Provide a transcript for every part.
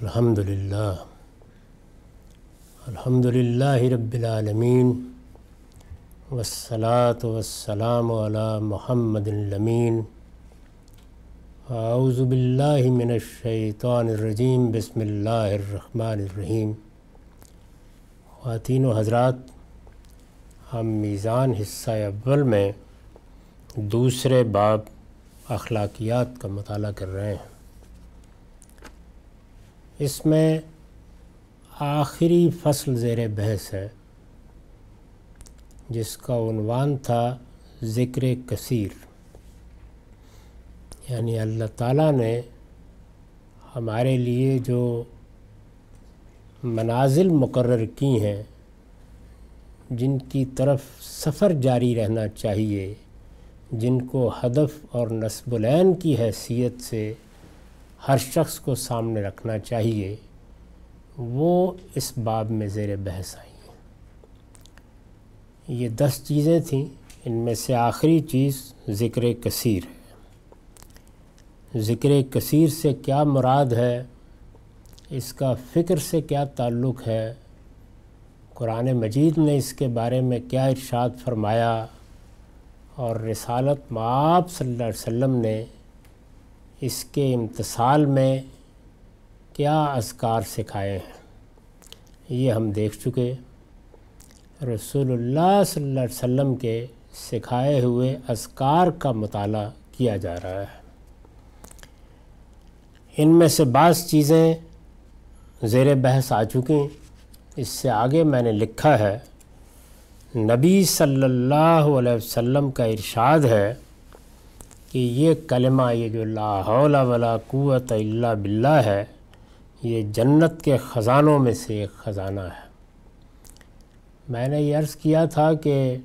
الحمد للہ۔ الحمد للہ رب العالمین۔ والصلاة والسلام علی محمد الامین۔ اعوذ باللہ من الشیطان الرجیم۔ بسم اللہ الرحمن الرحیم۔ خواتین و حضرات، ہم میزان حصہ اول میں دوسرے باب اخلاقیات کا مطالعہ کر رہے ہیں۔ اس میں آخری فصل زیر بحث ہے، جس کا عنوان تھا ذکر کثیر۔ یعنی اللہ تعالیٰ نے ہمارے لیے جو منازل مقرر کی ہیں، جن کی طرف سفر جاری رہنا چاہیے، جن کو ہدف اور نصب العین کی حیثیت سے ہر شخص کو سامنے رکھنا چاہیے، وہ اس باب میں زیر بحث آئی ہیں۔ یہ دس چیزیں تھیں، ان میں سے آخری چیز ذکر کثیر ہے۔ ذکر کثیر سے کیا مراد ہے؟ اس کا فکر سے کیا تعلق ہے؟ قرآن مجید نے اس کے بارے میں کیا ارشاد فرمایا؟ اور رسالت معاب صلی اللہ علیہ وسلم نے اس کے امتصال میں کیا اذکار سکھائے ہیں؟ یہ ہم دیکھ چکے۔ رسول اللہ صلی اللہ علیہ وسلم کے سکھائے ہوئے اذکار کا مطالعہ کیا جا رہا ہے۔ ان میں سے بعض چیزیں زیر بحث آ چکی اس سے آگے میں نے لکھا ہے، نبی صلی اللہ علیہ وسلم کا ارشاد ہے کہ یہ کلمہ یہ جو لا حول ولا قوت الا باللہ ہے، یہ جنت کے خزانوں میں سے ایک خزانہ ہے۔ میں نے یہ عرض کیا تھا کہ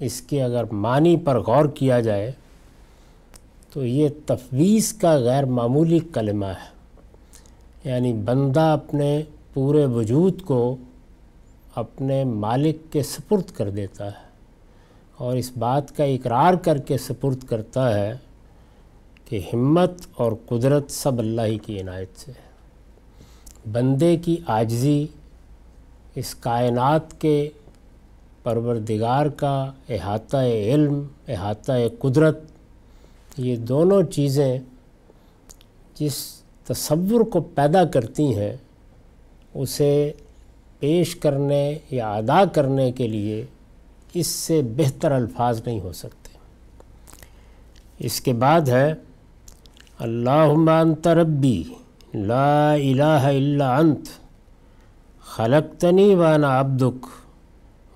اس کے اگر معنی پر غور کیا جائے تو یہ تفویض کا غیر معمولی کلمہ ہے۔ یعنی بندہ اپنے پورے وجود کو اپنے مالک کے سپرد کر دیتا ہے۔ اور اس بات کا اقرار کر کے سپرد کرتا ہے کہ ہمت اور قدرت سب اللہ ہی کی عنایت سے ہے۔ بندے کی آجزی اس کائنات کے پروردگار کا احاطہ علم، احاطہ قدرت، یہ دونوں چیزیں جس تصور کو پیدا کرتی ہیں، اسے پیش کرنے یا ادا کرنے کے لیے اس سے بہتر الفاظ نہیں ہو سکتے۔ اس کے بعد ہے، اللہم انت ربی، لا الہ الا انت، خلقتنی وانا عبدک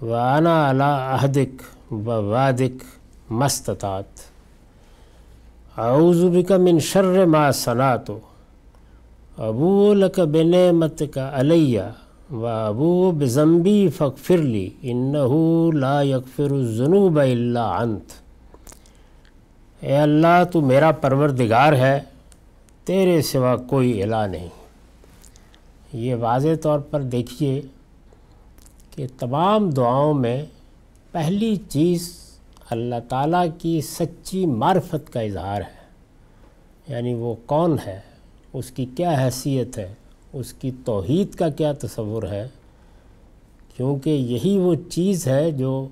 وانا علا عہدک، و وادک مستطاعت اعوذ بک من شر ما صنعتو ابو لک بنعمتک علیہ و ابو بزمبی فغفرلی انہو لا یغفر الذنوب الا انت اے اللہ، تو میرا پروردگار ہے، تیرے سوا کوئی الہ نہیں۔ یہ واضح طور پر دیکھیے کہ تمام دعاؤں میں پہلی چیز اللہ تعالیٰ کی سچی معرفت کا اظہار ہے یعنی وہ کون ہے، اس کی کیا حیثیت ہے اس کی توحید کا کیا تصور ہے؟ کیونکہ یہی وہ چیز ہے جو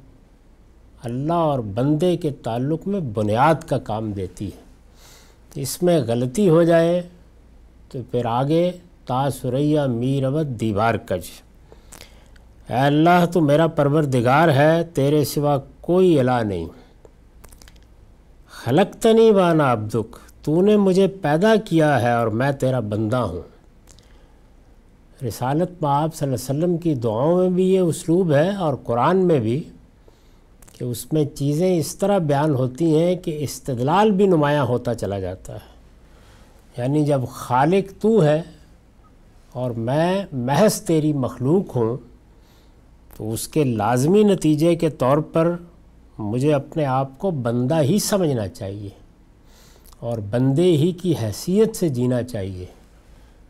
اللہ اور بندے کے تعلق میں بنیاد کا کام دیتی ہے۔ اس میں غلطی ہو جائے تو پھر آگے تاثریہ میروت دیوار کج۔ اے اللہ، تو میرا پروردگار ہے، تیرے سوا کوئی الہ نہیں۔ خلقتنی وانا عبدک، تو نے مجھے پیدا کیا ہے اور میں تیرا بندہ ہوں۔ رسالت میں آپ صلی اللہ علیہ وسلم کی دعاؤں میں بھی یہ اسلوب ہے اور قرآن میں بھی کہ اس میں چیزیں اس طرح بیان ہوتی ہیں کہ استدلال بھی نمایاں ہوتا چلا جاتا ہے۔ یعنی جب خالق تو ہے اور میں محض تیری مخلوق ہوں، تو اس کے لازمی نتیجے کے طور پر مجھے اپنے آپ کو بندہ ہی سمجھنا چاہیے اور بندے ہی کی حیثیت سے جینا چاہیے۔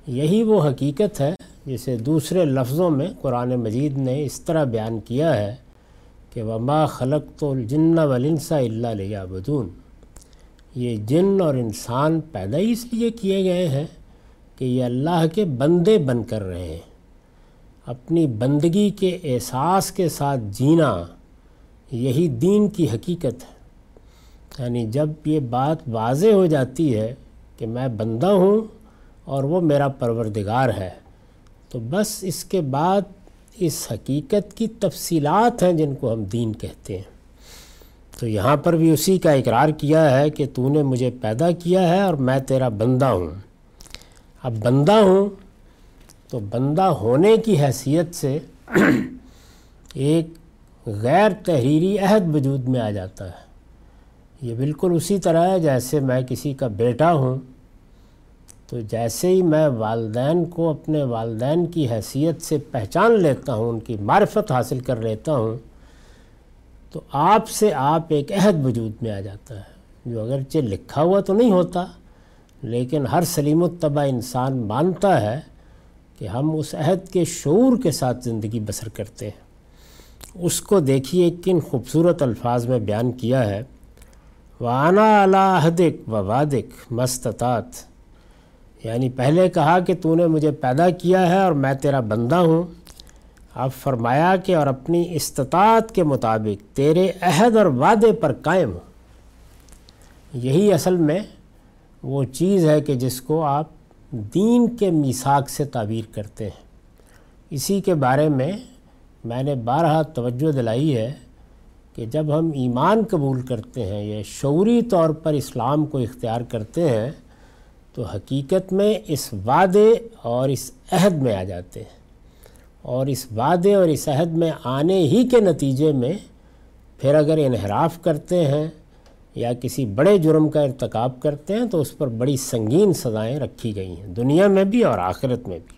یہی وہ حقیقت ہے جسے دوسرے لفظوں میں قرآن مجید نے اس طرح بیان کیا ہے کہ وما خلق تو الجن ولنسا اللہ علیہ بدون یہ جن اور انسان پیدا ہی اس لیے کیے گئے ہیں کہ یہ اللہ کے بندے بن کر رہے ہیں۔ اپنی بندگی کے احساس کے ساتھ جینا یہی دین کی حقیقت ہے۔ یعنی جب یہ بات واضح ہو جاتی ہے کہ میں بندہ ہوں اور وہ میرا پروردگار ہے۔ تو بس اس کے بعد اس حقیقت کی تفصیلات ہیں جن کو ہم دین کہتے ہیں۔ تو یہاں پر بھی اسی کا اقرار کیا ہے کہ تو نے مجھے پیدا کیا ہے اور میں تیرا بندہ ہوں۔ اب بندہ ہوں تو بندہ ہونے کی حیثیت سے ایک غیر تحریری عہد وجود میں آ جاتا ہے۔ یہ بالکل اسی طرح ہے جیسے میں کسی کا بیٹا ہوں تو جیسے ہی میں والدین کو اپنے والدین کی حیثیت سے پہچان لیتا ہوں، ان کی معرفت حاصل کر لیتا ہوں، تو آپ سے آپ ایک عہد وجود میں آ جاتا ہے۔ جو اگرچہ لکھا ہوا تو نہیں ہوتا، لیکن ہر سلیم الطبع انسان مانتا ہے کہ ہم اس عہد کے شعور کے ساتھ زندگی بسر کرتے ہیں۔ اس کو دیکھیے کن خوبصورت الفاظ میں بیان کیا ہے۔ وانا عہدک و وادک مستطاط یعنی پہلے کہا کہ تو نے مجھے پیدا کیا ہے اور میں تیرا بندہ ہوں۔ اب فرمایا کہ اور اپنی استطاعت کے مطابق تیرے عہد اور وعدے پر قائم ہو یہی اصل میں وہ چیز ہے کہ جس کو آپ دین کے میساک سے تعبیر کرتے ہیں۔ اسی کے بارے میں میں نے بارہا توجہ دلائی ہے کہ جب ہم ایمان قبول کرتے ہیں یا شعوری طور پر اسلام کو اختیار کرتے ہیں تو حقیقت میں اس وعدے اور اس عہد میں آ جاتے ہیں۔ اور اس وعدے اور اس عہد میں آنے ہی کے نتیجے میں پھر اگر انحراف کرتے ہیں یا کسی بڑے جرم کا ارتکاب کرتے ہیں تو اس پر بڑی سنگین سزائیں رکھی گئی ہیں، دنیا میں بھی اور آخرت میں بھی۔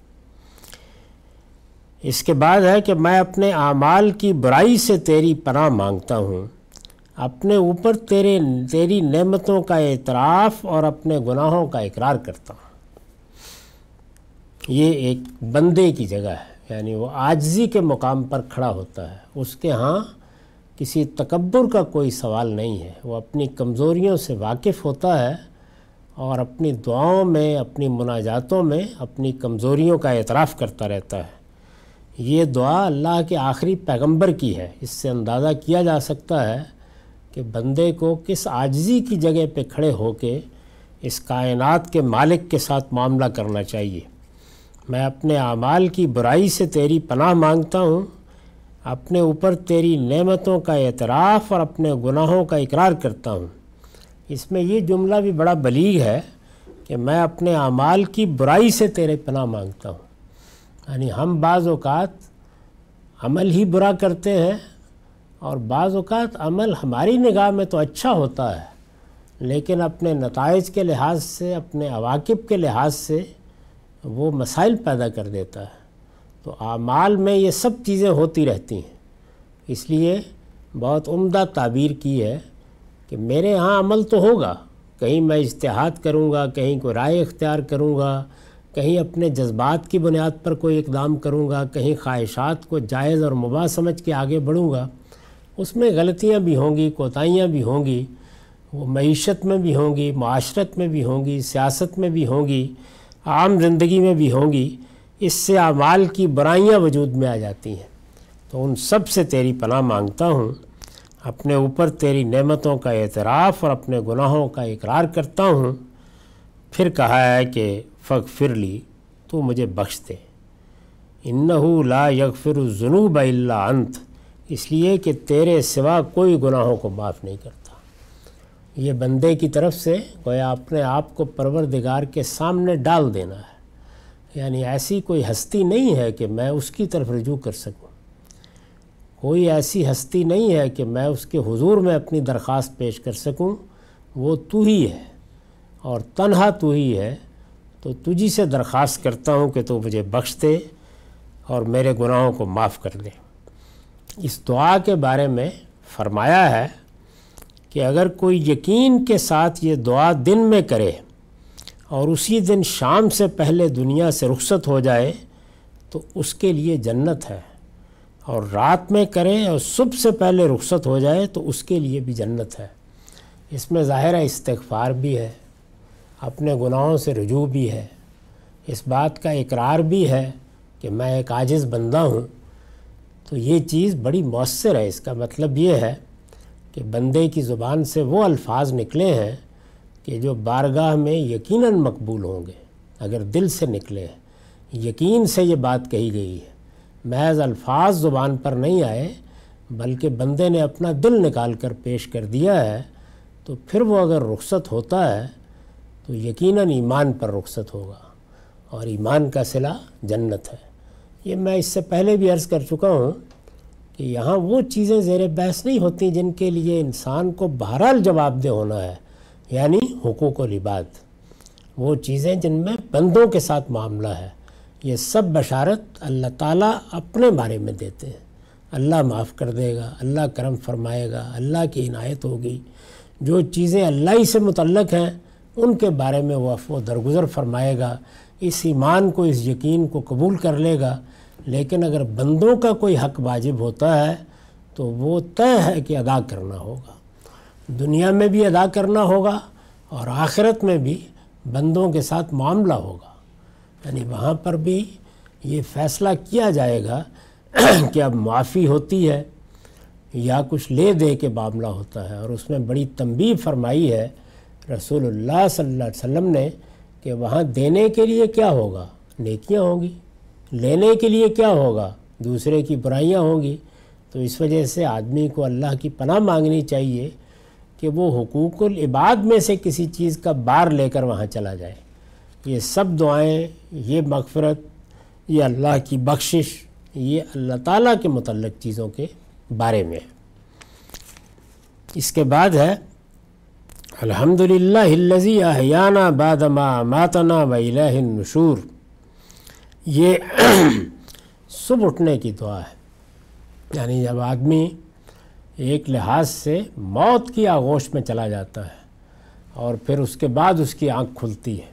اس کے بعد ہے کہ میں اپنے اعمال کی برائی سے تیری پناہ مانگتا ہوں۔ اپنے اوپر تیرے، تیری نعمتوں کا اعتراف اور اپنے گناہوں کا اقرار کرتا ہوں۔ یہ ایک بندے کی جگہ ہے یعنی وہ آجزی کے مقام پر کھڑا ہوتا ہے۔ اس کے ہاں کسی تکبر کا کوئی سوال نہیں ہے۔ وہ اپنی کمزوریوں سے واقف ہوتا ہے اور اپنی دعاؤں میں، اپنی مناجاتوں میں، اپنی کمزوریوں کا اعتراف کرتا رہتا ہے۔ یہ دعا اللہ کے آخری پیغمبر کی ہے۔ اس سے اندازہ کیا جا سکتا ہے کہ بندے کو کس آجزی کی جگہ پہ کھڑے ہو کے اس کائنات کے مالک کے ساتھ معاملہ کرنا چاہیے۔ میں اپنے اعمال کی برائی سے تیری پناہ مانگتا ہوں، اپنے اوپر تیری نعمتوں کا اعتراف اور اپنے گناہوں کا اقرار کرتا ہوں۔ اس میں یہ جملہ بھی بڑا بلیغ ہے کہ میں اپنے اعمال کی برائی سے تیرے پناہ مانگتا ہوں۔ یعنی ہم بعض اوقات عمل ہی برا کرتے ہیں اور بعض اوقات عمل ہماری نگاہ میں تو اچھا ہوتا ہے، لیکن اپنے نتائج کے لحاظ سے، اپنے عواقب کے لحاظ سے وہ مسائل پیدا کر دیتا ہے۔ تو اعمال میں یہ سب چیزیں ہوتی رہتی ہیں۔ اس لیے بہت عمدہ تعبیر کی ہے کہ میرے ہاں عمل تو ہوگا۔ کہیں میں اجتہاد کروں گا، کہیں کوئی رائے اختیار کروں گا، کہیں اپنے جذبات کی بنیاد پر کوئی اقدام کروں گا، کہیں خواہشات کو جائز اور مباح سمجھ کے آگے بڑھوں گا۔ اس میں غلطیاں بھی ہوں گی، کوتاہیاں بھی ہوں گی، وہ معیشت میں بھی ہوں گی، معاشرت میں بھی ہوں گی، سیاست میں بھی ہوں گی، عام زندگی میں بھی ہوں گی، اس سے اعمال کی برائیاں وجود میں آ جاتی ہیں۔ تو ان سب سے تیری پناہ مانگتا ہوں، اپنے اوپر تیری نعمتوں کا اعتراف اور اپنے گناہوں کا اقرار کرتا ہوں۔ پھر کہا ہے کہ فق فرلی تو مجھے بخش دے۔ انہو اس لیے کہ تیرے سوا کوئی گناہوں کو معاف نہیں کرتا۔ یہ بندے کی طرف سے گویا اپنے آپ کو پروردگار کے سامنے ڈال دینا ہے۔ یعنی ایسی کوئی ہستی نہیں ہے کہ میں اس کی طرف رجوع کر سکوں۔ کوئی ایسی ہستی نہیں ہے کہ میں اس کے حضور میں اپنی درخواست پیش کر سکوں۔ وہ تو ہی ہے۔ اور تنہا تو ہی ہے۔ تو تجھی سے درخواست کرتا ہوں کہ تو مجھے بخش دے اور میرے گناہوں کو معاف کر دے۔ اس دعا کے بارے میں فرمایا ہے کہ اگر کوئی یقین کے ساتھ یہ دعا دن میں کرے اور اسی دن شام سے پہلے دنیا سے رخصت ہو جائے، تو اس کے لیے جنت ہے۔ اور رات میں کرے اور صبح سے پہلے رخصت ہو جائے، تو اس کے لیے بھی جنت ہے۔ اس میں ظاہر استغفار بھی ہے، اپنے گناہوں سے رجوع بھی ہے۔ اس بات کا اقرار بھی ہے کہ میں ایک عاجز بندہ ہوں۔ تو یہ چیز بڑی مؤثر ہے۔ اس کا مطلب یہ ہے کہ بندے کی زبان سے وہ الفاظ نکلے ہیں کہ جو بارگاہ میں یقیناً مقبول ہوں گے، اگر دل سے نکلے ہیں۔ یقین سے یہ بات کہی گئی ہے۔ محض الفاظ زبان پر نہیں آئے، بلکہ بندے نے اپنا دل نکال کر پیش کر دیا ہے۔ تو پھر وہ اگر رخصت ہوتا ہے، تو یقیناً ایمان پر رخصت ہوگا۔ اور ایمان کا صلہ جنت ہے۔ یہ میں اس سے پہلے بھی عرض کر چکا ہوں کہ یہاں وہ چیزیں زیر بحث نہیں ہوتی جن کے لیے انسان کو بہرحال جواب دہ ہونا ہے یعنی حقوق و لباد۔ وہ چیزیں جن میں بندوں کے ساتھ معاملہ ہے، یہ سب بشارت اللہ تعالیٰ اپنے بارے میں دیتے ہیں۔ اللہ معاف کر دے گا، اللہ کرم فرمائے گا، اللہ کی عنایت ہوگی۔ جو چیزیں اللہ ہی سے متعلق ہیں، ان کے بارے میں وہ افو درگزر فرمائے گا۔ اس ایمان کو، اس یقین کو قبول کر لے گا۔ لیکن اگر بندوں کا کوئی حق واجب ہوتا ہے تو وہ طے ہے کہ ادا کرنا ہوگا۔ دنیا میں بھی ادا کرنا ہوگا اور آخرت میں بھی بندوں کے ساتھ معاملہ ہوگا۔ یعنی وہاں پر بھی یہ فیصلہ کیا جائے گا کہ اب معافی ہوتی ہے یا کچھ لے دے کے معاملہ ہوتا ہے۔ اور اس میں بڑی تنبیہ فرمائی ہے رسول اللہ صلی اللہ علیہ وسلم نے کہ وہاں دینے کے لیے کیا ہوگا؟ نیکیاں ہوں گی۔ لینے کے لیے کیا ہوگا؟ دوسرے کی برائیاں ہوں گی۔ تو اس وجہ سے آدمی کو اللہ کی پناہ مانگنی چاہیے کہ وہ حقوق العباد میں سے کسی چیز کا بار لے کر وہاں چلا جائے۔ یہ سب دعائیں، یہ مغفرت، یہ اللہ کی بخشش، یہ اللہ تعالیٰ کے متعلق چیزوں کے بارے میں۔ اس کے بعد ہے الحمد للہ ہلزی احیانہ بادما ماتنا و الہ النشور۔ یہ صبح اٹھنے کی دعا ہے۔ یعنی جب آدمی ایک لحاظ سے موت کی آغوش میں چلا جاتا ہے اور پھر اس کے بعد اس کی آنکھ کھلتی ہے۔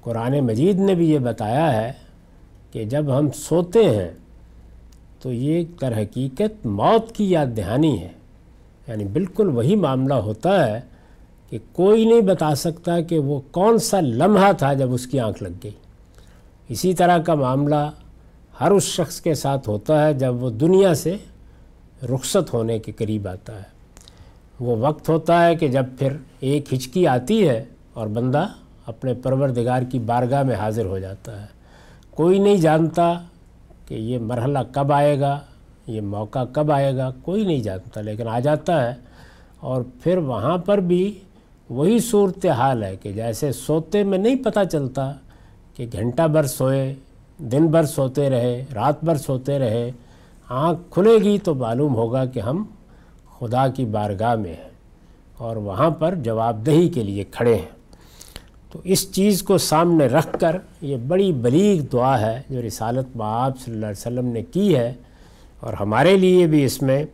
قرآن مجید نے بھی یہ بتایا ہے کہ جب ہم سوتے ہیں تو یہ در حقیقت موت کی یاد دہانی ہے۔ یعنی بالکل وہی معاملہ ہوتا ہے کہ کوئی نہیں بتا سکتا کہ وہ کون سا لمحہ تھا جب اس کی آنکھ لگ گئی۔ اسی طرح کا معاملہ ہر اس شخص کے ساتھ ہوتا ہے جب وہ دنیا سے رخصت ہونے کے قریب آتا ہے۔ وہ وقت ہوتا ہے کہ جب پھر ایک ہچکی آتی ہے اور بندہ اپنے پروردگار کی بارگاہ میں حاضر ہو جاتا ہے۔ کوئی نہیں جانتا کہ یہ مرحلہ کب آئے گا، یہ موقع کب آئے گا، کوئی نہیں جانتا، لیکن آ جاتا ہے۔ اور پھر وہاں پر بھی وہی صورت حال ہے کہ جیسے سوتے میں نہیں پتہ چلتا کہ گھنٹہ بھر سوئے، دن بھر سوتے رہے، رات بھر سوتے رہے، آنکھ کھلے گی تو معلوم ہوگا کہ ہم خدا کی بارگاہ میں ہیں اور وہاں پر جواب دہی کے لیے کھڑے ہیں۔ تو اس چیز کو سامنے رکھ کر یہ بڑی بلیغ دعا ہے جو رسالت باب صلی اللہ علیہ وسلم نے کی ہے اور ہمارے لیے بھی اس میں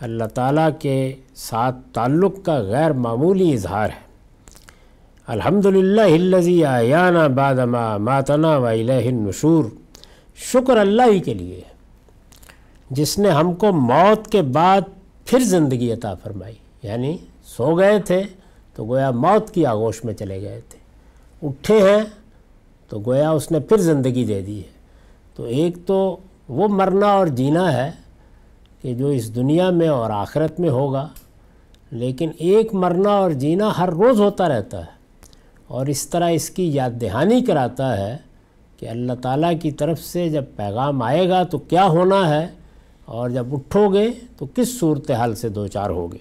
اللہ تعالیٰ کے ساتھ تعلق کا غیر معمولی اظہار ہے۔ الحمد للہ ہلزی آیانہ بادما ماتنا و الہ النشور۔ شکر اللہ ہی کے لیے جس نے ہم کو موت کے بعد پھر زندگی عطا فرمائی۔ یعنی سو گئے تھے تو گویا موت کی آغوش میں چلے گئے تھے۔ اٹھے ہیں تو گویا اس نے پھر زندگی دے دی ہے۔ تو ایک تو وہ مرنا اور جینا ہے کہ جو اس دنیا میں اور آخرت میں ہوگا، لیکن ایک مرنا اور جینا ہر روز ہوتا رہتا ہے۔ اور اس طرح اس کی یاد دہانی کراتا ہے کہ اللہ تعالیٰ کی طرف سے جب پیغام آئے گا تو کیا ہونا ہے؟ اور جب اٹھو گے تو کس صورتحال سے دو چار ہو گے؟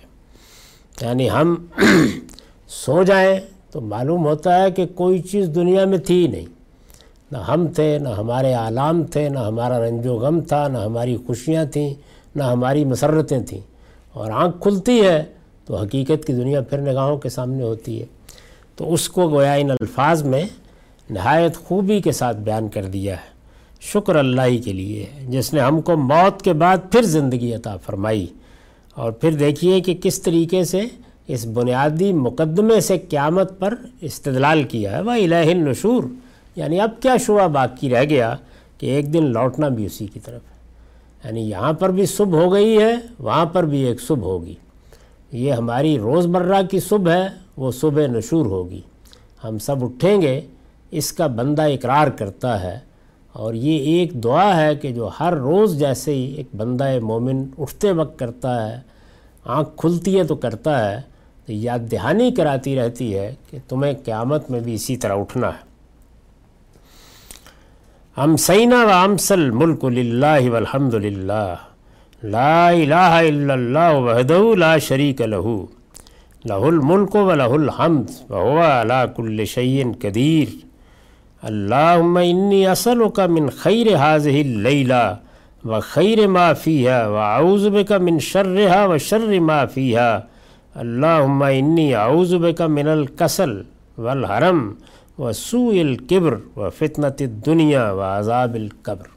یعنی ہم سو جائیں تو معلوم ہوتا ہے کہ کوئی چیز دنیا میں تھی ہی نہیں۔ نہ ہم تھے، نہ ہمارے عالام تھے، نہ ہمارا رنج و غم تھا، نہ ہماری خوشیاں تھیں، نہ ہماری مسرتیں تھیں۔ اور آنکھ کھلتی ہے تو حقیقت کی دنیا پھر نگاہوں کے سامنے ہوتی ہے۔ تو اس کو گویا ان الفاظ میں نہایت خوبی کے ساتھ بیان کر دیا ہے۔ شکر اللہ ہی کے لیے جس نے ہم کو موت کے بعد پھر زندگی عطا فرمائی۔ اور پھر دیکھیے کہ کس طریقے سے اس بنیادی مقدمے سے قیامت پر استدلال کیا ہے۔ وہ الہ النشور۔ یعنی اب کیا شعبہ باقی رہ گیا کہ ایک دن لوٹنا بھی اسی کی طرف ہے۔ یعنی یہاں پر بھی صبح ہو گئی ہے، وہاں پر بھی ایک صبح ہوگی۔ یہ ہماری روز مرہ کی صبح ہے وہ صبح نشور ہوگی۔ ہم سب اٹھیں گے، اس کا بندہ اقرار کرتا ہے۔ اور یہ ایک دعا ہے کہ جو ہر روز جیسے ہی ایک بندہ مومن اٹھتے وقت کرتا ہے، آنکھ کھلتی ہے تو کرتا ہے۔ تو یاد دہانی کراتی رہتی ہے کہ تمہیں قیامت میں بھی اسی طرح اٹھنا ہے۔ ہم سینا و امسل ملک للہ والحمد للہ۔ لا الہ الا اللہ وحدہ لا شریک لہو لہ الملک و لہ الحمد وهو على كل شيء قدیر۔ اللہم انی اسلک من خیر هذه اللیلہ و خیر ما و اعوذ بک من شرها و شر ما فیها اللہم انی اعوذ بک من الکسل والحرم و سوء القبر و فتنة الدنیا و عذاب القبر۔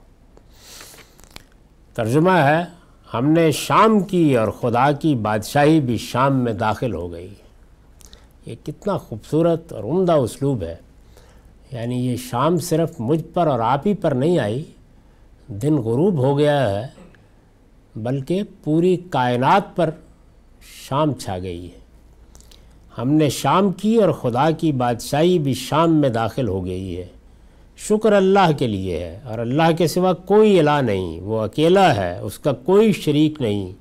ترجمہ ہے ہم نے شام کی اور خدا کی بادشاہی بھی شام میں داخل ہو گئی۔ یہ کتنا خوبصورت اور عمدہ اسلوب ہے۔ یعنی یہ شام صرف مجھ پر اور آپ ہی پر نہیں آئی، دن غروب ہو گیا ہے، بلکہ پوری کائنات پر شام چھا گئی ہے۔ ہم نے شام کی اور خدا کی بادشاہی بھی شام میں داخل ہو گئی ہے۔ شکر اللہ کے لیے ہے اور اللہ کے سوا کوئی الہ نہیں، وہ اکیلا ہے، اس کا کوئی شریک نہیں۔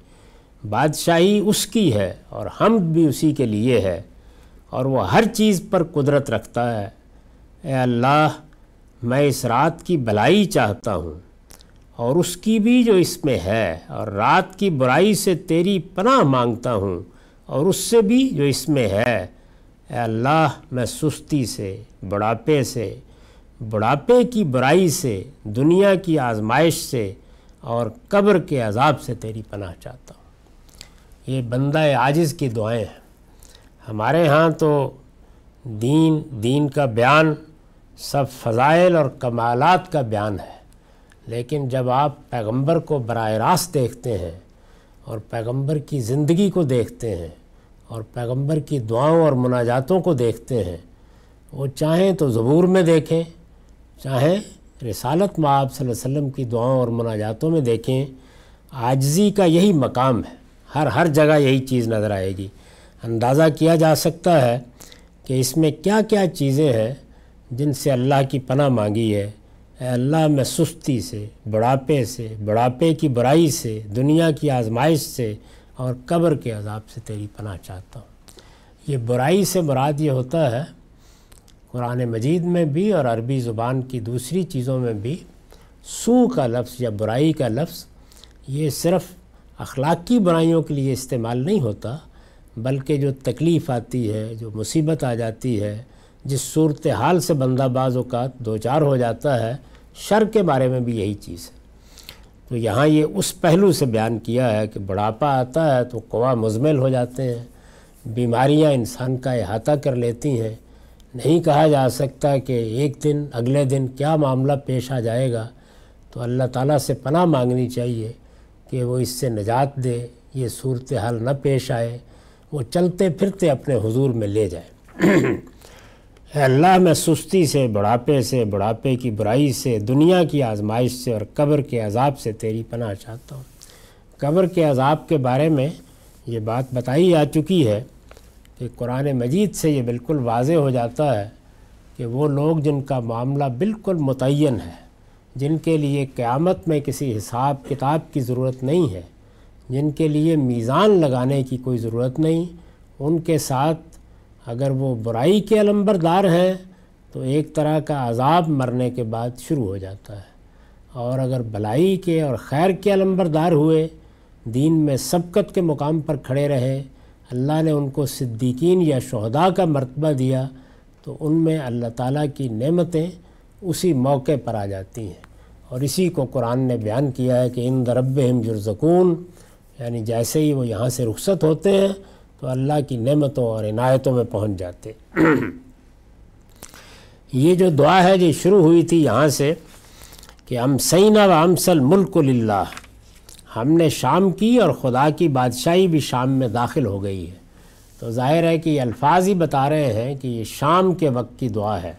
بادشاہی اس کی ہے اور ہم بھی اسی کے لیے ہے اور وہ ہر چیز پر قدرت رکھتا ہے۔ اے اللہ، میں اس رات کی بلائی چاہتا ہوں اور اس کی بھی جو اس میں ہے اور رات کی برائی سے تیری پناہ مانگتا ہوں اور اس سے بھی جو اس میں ہے۔ اے اللہ، میں سستی سے، بڑھاپے سے بڑھاپے کی برائی سے، دنیا کی آزمائش سے اور قبر کے عذاب سے تیری پناہ چاہتا ہوں۔ یہ بندہ عاجز کی دعائیں ہیں۔ ہمارے ہاں تو دین دین کا بیان، سب فضائل اور کمالات کا بیان ہے۔ لیکن جب آپ پیغمبر کو براہ راست دیکھتے ہیں اور پیغمبر کی زندگی کو دیکھتے ہیں اور پیغمبر کی دعاؤں اور مناجاتوں کو دیکھتے ہیں، وہ چاہیں تو زبور میں دیکھیں چاہیں رسالت میں آپ صلی اللہ علیہ وسلم کی دعاؤں اور مناجاتوں میں دیکھیں آجزی کا یہی مقام ہے۔ ہر ہر جگہ یہی چیز نظر آئے گی۔ اندازہ کیا جا سکتا ہے کہ اس میں کیا کیا چیزیں ہیں جن سے اللہ کی پناہ مانگی ہے۔ اے اللہ، میں سستی سے، بڑھاپے سے، بڑھاپے کی برائی سے، دنیا کی آزمائش سے اور قبر کے عذاب سے تیری پناہ چاہتا ہوں۔ یہ برائی سے مراد یہ ہوتا ہے قرآن مجید میں بھی اور عربی زبان کی دوسری چیزوں میں بھی سو کا لفظ یا برائی کا لفظ یہ صرف اخلاقی برائیوں کے لیے استعمال نہیں ہوتا، بلکہ جو تکلیف آتی ہے، جو مصیبت آ جاتی ہے، جس صورت حال سے بندہ بعض اوقات دو چار ہو جاتا ہے، شر کے بارے میں بھی یہی چیز ہے۔ تو یہاں یہ اس پہلو سے بیان کیا ہے کہ بڑھاپا آتا ہے تو قوا مزمل ہو جاتے ہیں، بیماریاں انسان کا احاطہ کر لیتی ہیں نہیں کہا جا سکتا کہ ایک دن اگلے دن کیا معاملہ پیش آ جائے گا، تو اللہ تعالیٰ سے پناہ مانگنی چاہیے کہ وہ اس سے نجات دے، یہ صورتحال نہ پیش آئے، وہ چلتے پھرتے اپنے حضور میں لے جائے۔ اے اللہ، میں سستی سے، بڑھاپے سے، بڑھاپے کی برائی سے، دنیا کی آزمائش سے اور قبر کے عذاب سے تیری پناہ چاہتا ہوں۔ قبر کے عذاب کے بارے میں یہ بات بتائی جا چکی ہے کہ قرآن مجید سے یہ بالکل واضح ہو جاتا ہے کہ وہ لوگ جن کا معاملہ بالکل متعین ہے، جن کے لیے قیامت میں کسی حساب کتاب کی ضرورت نہیں ہے، جن کے لیے میزان لگانے کی کوئی ضرورت نہیں، ان کے ساتھ اگر وہ برائی کے علمبردار ہیں تو ایک طرح کا عذاب مرنے کے بعد شروع ہو جاتا ہے۔ اور اگر بلائی کے اور خیر کے علمبردار ہوئے، دین میں سبقت کے مقام پر کھڑے رہے اللہ نے ان کو صدیقین یا شہداء کا مرتبہ دیا تو ان میں اللہ تعالیٰ کی نعمتیں اسی موقع پر آ جاتی ہیں۔ اور اسی کو قرآن نے بیان کیا ہے کہ ان درب یرزکون یعنی جیسے ہی وہ یہاں سے رخصت ہوتے ہیں تو اللہ کی نعمتوں اور عنایتوں میں پہنچ جاتے یہ جو دعا ہے جو شروع ہوئی تھی یہاں سے کہ ام سینہ و امسل ملک للہ۔ ہم نے شام کی اور خدا کی بادشاہی بھی شام میں داخل ہو گئی ہے۔ تو ظاہر ہے کہ یہ الفاظ ہی بتا رہے ہیں کہ یہ شام کے وقت کی دعا ہے۔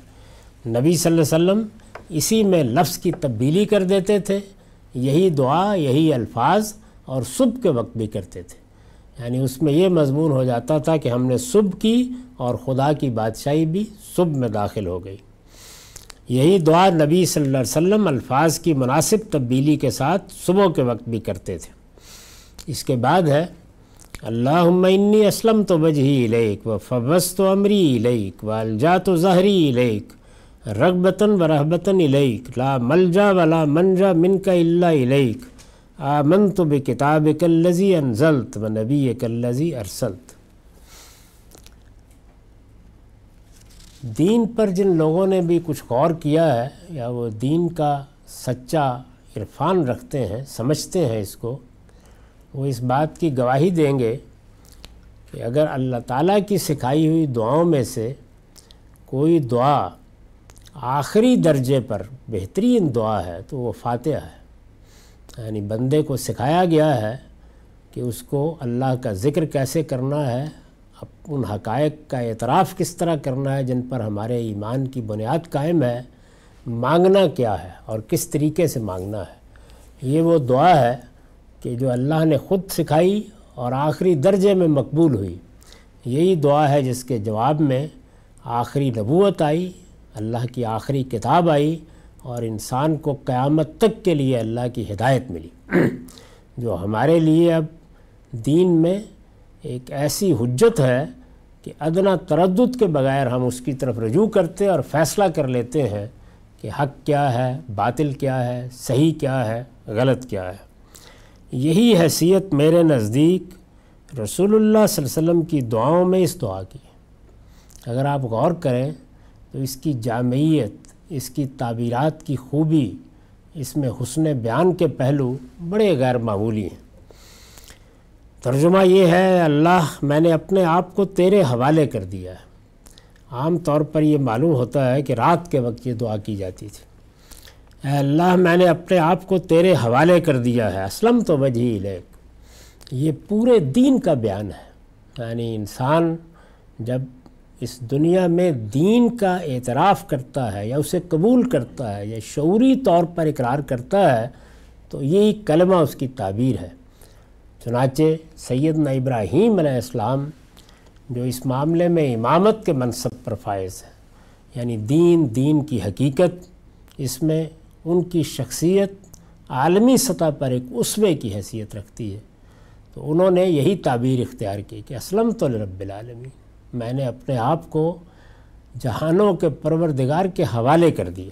نبی صلی اللہ علیہ وسلم اسی میں لفظ کی تبدیلی کر دیتے تھے۔ یہی دعا، یہی الفاظ اور صبح کے وقت بھی کرتے تھے۔ یعنی اس میں یہ مضمون ہو جاتا تھا کہ ہم نے صبح کی اور خدا کی بادشاہی بھی صبح میں داخل ہو گئی۔ یہی دعا نبی صلی اللہ علیہ وسلم الفاظ کی مناسب تبدیلی کے ساتھ صبح کے وقت بھی کرتے تھے۔ اس کے بعد ہے اللہ انی اسلم تو بجہی علیک و فبس تو عمری علیک و الجا تو ظہری علیک رغبتاً و رحبتاً علیک لا ملجا ولا منجا من کا اللہ علیک آمن تو بے انزلت و نبی کلزی ارسلت۔ دین پر جن لوگوں نے بھی کچھ غور کیا ہے، یا وہ دین کا سچا عرفان رکھتے ہیں، سمجھتے ہیں اس کو، وہ اس بات کی گواہی دیں گے کہ اگر اللہ تعالیٰ کی سکھائی ہوئی دعاؤں میں سے کوئی دعا آخری درجے پر بہترین دعا ہے، تو وہ فاتحہ ہے۔ یعنی بندے کو سکھایا گیا ہے کہ اس کو اللہ کا ذکر کیسے کرنا ہے اب ان حقائق کا اعتراف کس طرح کرنا ہے، جن پر ہمارے ایمان کی بنیاد قائم ہے، مانگنا کیا ہے اور کس طریقے سے مانگنا ہے۔ یہ وہ دعا ہے کہ جو اللہ نے خود سکھائی اور آخری درجے میں مقبول ہوئی۔ یہی دعا ہے جس کے جواب میں آخری نبوت آئی، اللہ کی آخری کتاب آئی اور انسان کو قیامت تک کے لیے اللہ کی ہدایت ملی۔ جو ہمارے لیے اب دین میں ایک ایسی حجت ہے کہ ادنا تردد کے بغیر ہم اس کی طرف رجوع کرتے اور فیصلہ کر لیتے ہیں کہ حق کیا ہے، باطل کیا ہے، صحیح کیا ہے، غلط کیا ہے۔ یہی حیثیت میرے نزدیک رسول اللہ صلی اللہ علیہ وسلم کی دعاؤں میں اس دعا کی اگر آپ غور کریں تو اس کی جامعیت، اس کی تعبیرات کی خوبی، اس میں حسن بیان کے پہلو بڑے غیر معمولی ہیں۔ ترجمہ یہ ہے، اللہ، میں نے اپنے آپ کو تیرے حوالے کر دیا ہے۔ عام طور پر یہ معلوم ہوتا ہے کہ رات کے وقت یہ دعا کی جاتی تھی۔ اے اللہ، میں نے اپنے آپ کو تیرے حوالے کر دیا ہے۔ اسلم تو وجہی لیک یہ پورے دین کا بیان ہے۔ یعنی انسان جب اس دنیا میں دین کا اعتراف کرتا ہے یا اسے قبول کرتا ہے یا شعوری طور پر اقرار کرتا ہے، تو یہی کلمہ اس کی تعبیر ہے۔ چنانچہ سیدنا ابراہیم علیہ السلام جو اس معاملے میں امامت کے منصب پر فائز ہے یعنی دین دین کی حقیقت، اس میں ان کی شخصیت عالمی سطح پر ایک اسوے کی حیثیت رکھتی ہے۔ تو انہوں نے یہی تعبیر اختیار کی کہ اسلم تو رب العالمین، میں نے اپنے آپ کو جہانوں کے پروردگار کے حوالے کر دیا۔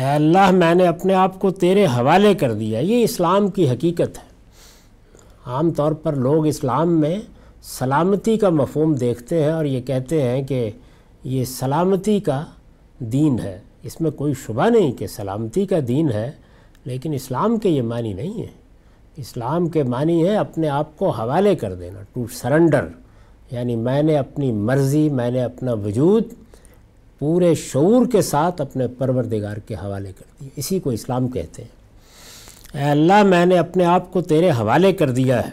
اے اللہ، میں نے اپنے آپ کو تیرے حوالے کر دیا۔ یہ اسلام کی حقیقت ہے۔ عام طور پر لوگ اسلام میں سلامتی کا مفہوم دیکھتے ہیں اور یہ کہتے ہیں کہ یہ سلامتی کا دین ہے۔ اس میں کوئی شبہ نہیں کہ سلامتی کا دین ہے، لیکن اسلام کے یہ معنی نہیں ہے اسلام کے معنی ہے اپنے آپ کو حوالے کر دینا ٹو سرنڈر یعنی میں نے اپنی مرضی، میں نے اپنا وجود پورے شعور کے ساتھ اپنے پروردگار کے حوالے کر دیا اسی کو اسلام کہتے ہیں۔ اے اللہ، میں نے اپنے آپ کو تیرے حوالے کر دیا ہے۔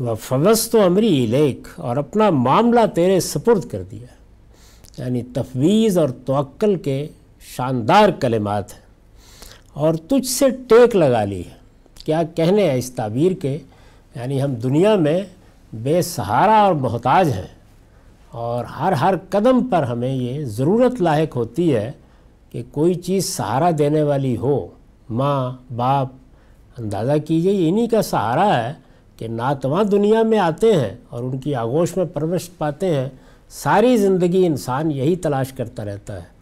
وہ فوس تو امری لیک اور اپنا معاملہ تیرے سپرد کر دیا ہے۔ یعنی تفویض اور توکل کے شاندار کلمات ہیں۔ اور تجھ سے ٹیک لگا لی ہے۔ کیا کہنے ہیں اس تعبیر کے؟ یعنی ہم دنیا میں بے سہارا اور محتاج ہیں۔ اور ہر ہر قدم پر ہمیں یہ ضرورت لاحق ہوتی ہے کہ کوئی چیز سہارا دینے والی ہو، ماں، باپ اندازہ کیجیے انہی کا سہارا ہے کہ ناتواں دنیا میں آتے ہیں اور ان کی آگوش میں پرورش پاتے ہیں، ساری زندگی انسان یہی تلاش کرتا رہتا ہے۔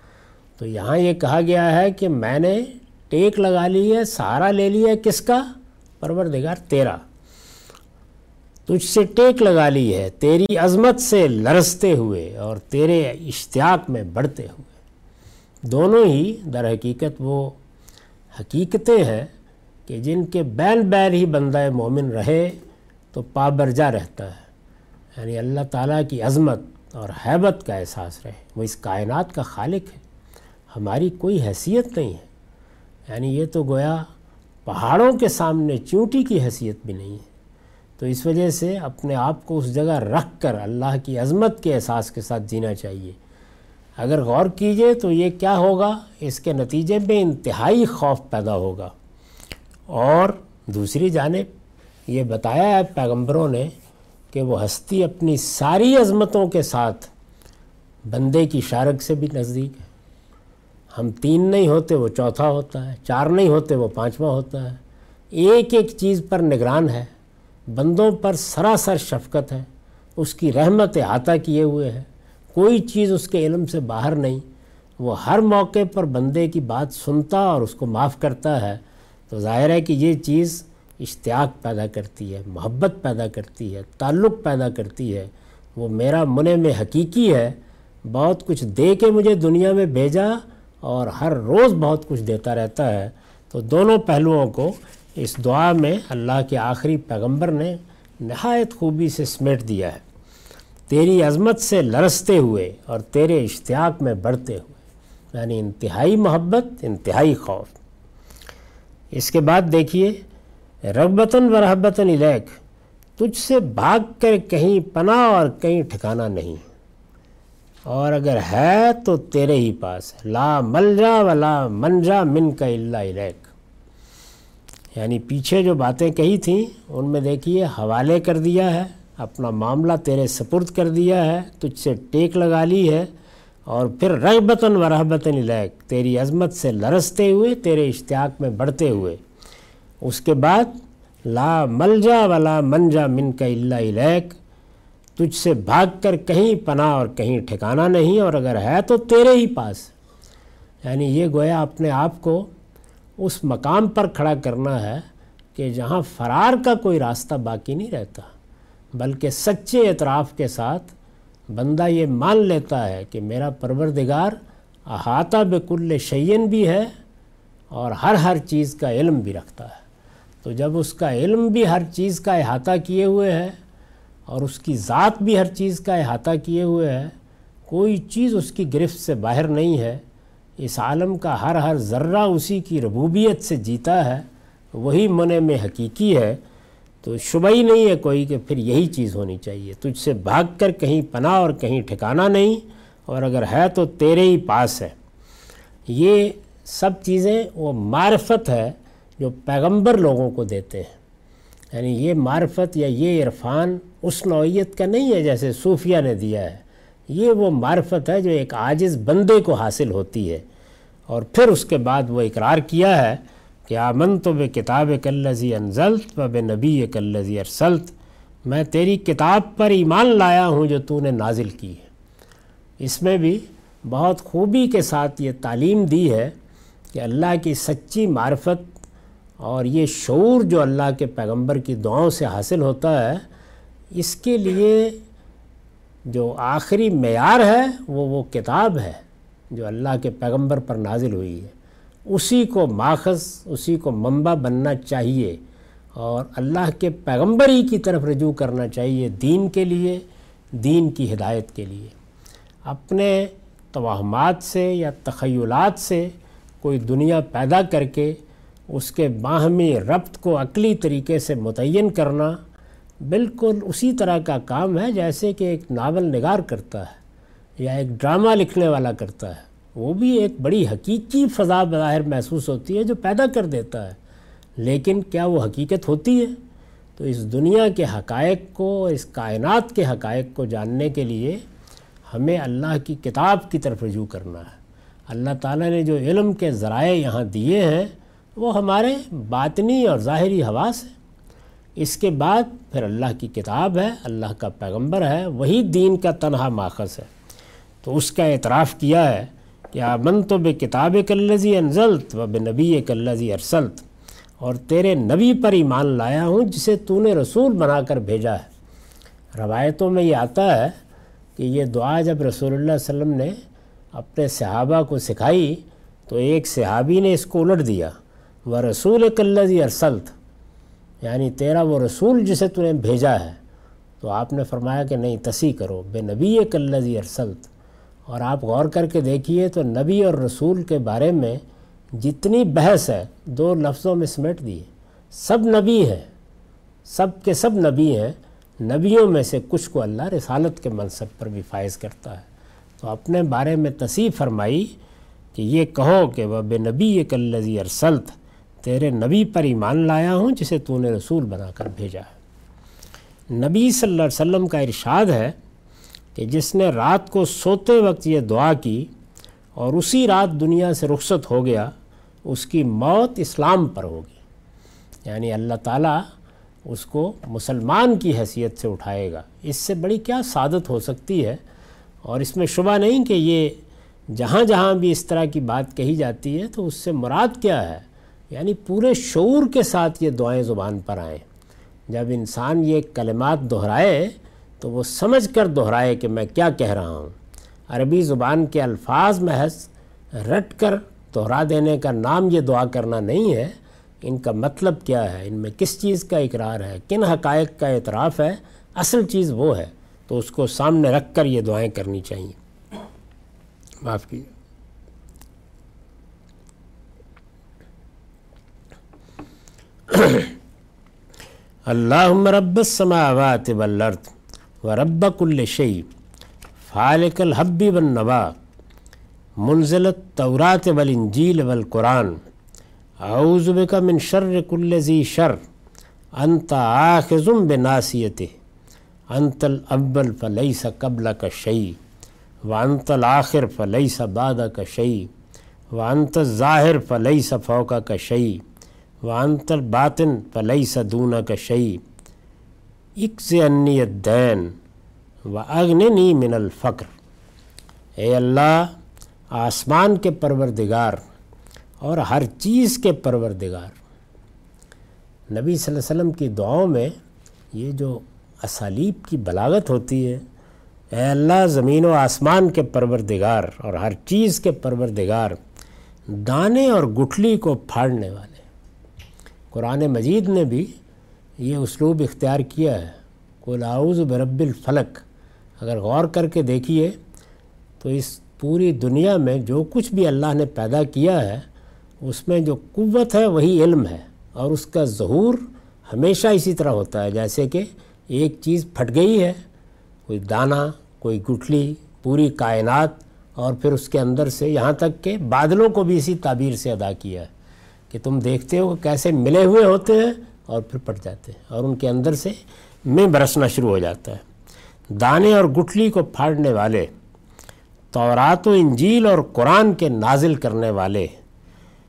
تو یہاں یہ کہا گیا ہے کہ میں نے ٹیک لگا لی ہے، سہارا لے لیا ہے کس کا؟ پروردگار تیرا۔ تجھ سے ٹیک لگا لی ہے، تیری عظمت سے لرزتے ہوئے اور تیرے اشتیاق میں بڑھتے ہوئے۔ دونوں ہی در حقیقت وہ حقیقتیں ہیں کہ جن کے بین بین ہی بندہ مومن رہے تو پابرجا رہتا ہے۔ یعنی اللہ تعالیٰ کی عظمت اور حیبت کا احساس رہے۔ وہ اس کائنات کا خالق ہے۔ ہماری کوئی حیثیت نہیں ہے۔ یعنی یہ تو گویا پہاڑوں کے سامنے چونٹی کی حیثیت بھی نہیں ہے۔ تو اس وجہ سے اپنے آپ کو اس جگہ رکھ کر اللہ کی عظمت کے احساس کے ساتھ جینا چاہیے۔ اگر غور کیجیے تو یہ کیا ہوگا؟ اس کے نتیجے میں انتہائی خوف پیدا ہوگا۔ اور دوسری جانب یہ بتایا ہے پیغمبروں نے کہ وہ ہستی اپنی ساری عظمتوں کے ساتھ بندے کی شارک سے بھی نزدیک ہے۔ ہم تین نہیں ہوتے وہ چوتھا ہوتا ہے، چار نہیں ہوتے وہ پانچواں ہوتا ہے۔ ایک ایک چیز پر نگران ہے، بندوں پر سراسر شفقت ہے، اس کی رحمت احاطہ کیے ہوئے ہے۔ کوئی چیز اس کے علم سے باہر نہیں، وہ ہر موقع پر بندے کی بات سنتا اور اس کو معاف کرتا ہے۔ تو ظاہر ہے کہ یہ چیز اشتیاق پیدا کرتی ہے، محبت پیدا کرتی ہے، تعلق پیدا کرتی ہے۔ وہ میرا منع میں حقیقی ہے۔ بہت کچھ دے کے مجھے دنیا میں بھیجا اور ہر روز بہت کچھ دیتا رہتا ہے۔ تو دونوں پہلوؤں کو اس دعا میں اللہ کے آخری پیغمبر نے نہایت خوبی سے سمیٹ دیا ہے۔ تیری عظمت سے لرستے ہوئے اور تیرے اشتیاق میں بڑھتے ہوئے یعنی انتہائی محبت، انتہائی خوف۔ اس کے بعد دیکھیے، رغبتاً و رحبتاً الیک، تجھ سے بھاگ کر کہیں پناہ اور کہیں ٹھکانہ نہیں۔ اور اگر ہے تو تیرے ہی پاس، لا ملجا ولا منجا من کا اللہ الیک۔ یعنی پیچھے جو باتیں کہی تھیں، ان میں دیکھیے، حوالے کر دیا ہے، اپنا معاملہ تیرے سپرد کر دیا ہے، تجھ سے ٹیک لگا لی ہے اور پھر رغبتاً و رحبتاً الیک، تیری عظمت سے لرستے ہوئے، تیرے اشتیاق میں بڑھتے ہوئے۔ اس کے بعد، لا ملجا ولا منجا من کا اللہ الیک، تجھ سے بھاگ کر کہیں پناہ اور کہیں ٹھکانہ نہیں، اور اگر ہے تو تیرے ہی پاس۔ یعنی یہ گویا اپنے آپ کو اس مقام پر کھڑا کرنا ہے کہ جہاں فرار کا کوئی راستہ باقی نہیں رہتا، بلکہ سچے اعتراف کے ساتھ بندہ یہ مان لیتا ہے کہ میرا پروردگار احاطہ بکل شعین بھی ہے اور ہر ہر چیز کا علم بھی رکھتا ہے۔ تو جب اس کا علم بھی ہر چیز کا احاطہ کیے ہوئے ہے اور اس کی ذات بھی ہر چیز کا احاطہ کیے ہوئے ہے، کوئی چیز اس کی گرفت سے باہر نہیں ہے۔ اس عالم کا ہر ہر ذرہ اسی کی ربوبیت سے جیتا ہے۔ وہی منع میں حقیقی ہے تو شبہ ہی نہیں ہے کوئی کہ پھر یہی چیز ہونی چاہیے۔ تجھ سے بھاگ کر کہیں پناہ اور کہیں ٹھکانہ نہیں، اور اگر ہے تو تیرے ہی پاس ہے۔ یہ سب چیزیں وہ معرفت ہے جو پیغمبر لوگوں کو دیتے ہیں۔ یعنی یہ معرفت یا یہ عرفان اس نوعیت کا نہیں ہے جیسے صوفیہ نے دیا ہے۔ یہ وہ معرفت ہے جو ایک عاجز بندے کو حاصل ہوتی ہے، اور پھر اس کے بعد وہ اقرار کیا ہے۔ کہ آمن تو بے کتاب کلزی انزلت و بے نبی کلزی ارسلت۔ میں تیری کتاب پر ایمان لایا ہوں جو تو نے نازل کی ہے۔ اس میں بھی بہت خوبی کے ساتھ یہ تعلیم دی ہے کہ اللہ کی سچی معرفت اور یہ شعور جو اللہ کے پیغمبر کی دعاؤں سے حاصل ہوتا ہے، اس کے لیے جو آخری معیار ہے، وہ وہ کتاب ہے جو اللہ کے پیغمبر پر نازل ہوئی ہے۔ اسی کو ماخذ، اسی کو منبع بننا چاہیے اور اللہ کے پیغمبر ہی کی طرف رجوع کرنا چاہیے دین کے لیے، دین کی ہدایت کے لیے۔ اپنے توہمات سے یا تخیلات سے کوئی دنیا پیدا کر کے اس کے باہمی ربط کو عقلی طریقے سے متعین کرنا بالکل اسی طرح کا کام ہے جیسے کہ ایک ناول نگار کرتا ہے یا ایک ڈرامہ لکھنے والا کرتا ہے۔ وہ بھی ایک بڑی حقیقی فضا بظاہر محسوس ہوتی ہے جو پیدا کر دیتا ہے۔ لیکن کیا وہ حقیقت ہوتی ہے؟ تو اس دنیا کے حقائق کو اس کائنات کے حقائق کو جاننے کے لیے ہمیں اللہ کی کتاب کی طرف رجوع کرنا ہے۔ اللہ تعالیٰ نے جو علم کے ذرائع یہاں دیے ہیں، وہ ہمارے باطنی اور ظاہری حواس ہیں۔ اس کے بعد پھر اللہ کی کتاب ہے، اللہ کا پیغمبر ہے، وہی دین کا تنہا ماخذ ہے۔ تو اس کا اعتراف کیا ہے کہ آمن تو بے کتاب کلزی انزلت و بے نبی کلزی ارسلت، اور تیرے نبی پر ایمان لایا ہوں جسے تو نے رسول بنا کر بھیجا ہے۔ روایتوں میں یہ آتا ہے کہ یہ دعا جب رسول اللہ علیہ وسلم نے اپنے صحابہ کو سکھائی تو ایک صحابی نے اس کو الٹ دیا وہ رسول کلزی ارسلت یعنی تیرا وہ رسول جسے تو نے بھیجا ہے۔ تو آپ نے فرمایا کہ نہیں، تسی کرو بے نبی کلزی ارسلت اور آپ غور کر کے دیکھیے تو نبی اور رسول کے بارے میں جتنی بحث ہے، دو لفظوں میں سمیٹ دیے۔ سب نبی ہیں۔ سب کے سب نبی ہیں۔ نبیوں میں سے کچھ کو اللہ رسالت کے منصب پر بھی فائز کرتا ہے۔ تو اپنے بارے میں تصیح فرمائی کہ یہ کہو کہ وہ بے نبی کلزی ارسلت، تیرے نبی پر ایمان لایا ہوں، جسے تو نے رسول بنا کر بھیجا ہے۔ نبی صلی اللہ علیہ وسلم کا ارشاد ہے کہ جس نے رات کو سوتے وقت یہ دعا کی اور اسی رات دنیا سے رخصت ہو گیا، اس کی موت اسلام پر ہوگی۔ یعنی اللہ تعالیٰ اس کو مسلمان کی حیثیت سے اٹھائے گا۔ اس سے بڑی کیا سعادت ہو سکتی ہے؟ اور اس میں شبہ نہیں کہ یہ جہاں جہاں بھی اس طرح کی بات کہی جاتی ہے، تو اس سے مراد کیا ہے؟ یعنی پورے شعور کے ساتھ یہ دعائیں زبان پر آئیں۔ جب انسان یہ کلمات دہرائے تو وہ سمجھ کر دہرائے کہ میں کیا کہہ رہا ہوں۔ عربی زبان کے الفاظ محض رٹ کر دہرا دینے کا نام یہ دعا کرنا نہیں ہے۔ ان کا مطلب کیا ہے؟ ان میں کس چیز کا اقرار ہے؟ کن حقائق کا اعتراف ہے؟ اصل چیز وہ ہے۔ تو اس کو سامنے رکھ کر یہ دعائیں کرنی چاہیے۔ معاف کیجیے۔ اللہم رب السماوات والارض۔ ورب کل شیء فالق الحب والنوا منزل التورات والانجیل والقرآن اعوذ بک من شر کل ذی شر انت آخذ بناسیته انت الاول فلیس قبلک شیء وانت الاخر فلیس بعدک شیء وانت الظاہر فلیس فوقک شیء وانت الباطن فلیس دونک شیء اکس انی الدین و اغننی من الفقر۔ اے اللہ، آسمان کے پروردگار اور ہر چیز کے پروردگار۔ نبی صلی اللہ علیہ وسلم کی دعاؤں میں یہ جو اسالیب کی بلاغت ہوتی ہے، اے اللہ، زمین و آسمان کے پروردگار اور ہر چیز کے پروردگار، دانے اور گٹھلی کو پھاڑنے والے۔ قرآن مجید نے بھی یہ اسلوب اختیار کیا ہے۔ کو اعوذ برب الفلق۔ اگر غور کر کے دیکھیے تو اس پوری دنیا میں جو کچھ بھی اللہ نے پیدا کیا ہے، اس میں جو قوت ہے وہی علم ہے۔ اور اس کا ظہور ہمیشہ اسی طرح ہوتا ہے، جیسے کہ ایک چیز پھٹ گئی ہے، کوئی دانہ کوئی گٹھلی، پوری کائنات، اور پھر اس کے اندر سے یہاں تک کہ بادلوں کو بھی اسی تعبیر سے ادا کیا ہے۔ کہ تم دیکھتے ہو کیسے ملے ہوئے ہوتے ہیں اور پھر پٹ جاتے ہیں اور ان کے اندر سے میں برسنا شروع ہو جاتا ہے۔ دانے اور گٹھلی کو پھاڑنے والے، تورات و انجیل اور قرآن کے نازل کرنے والے،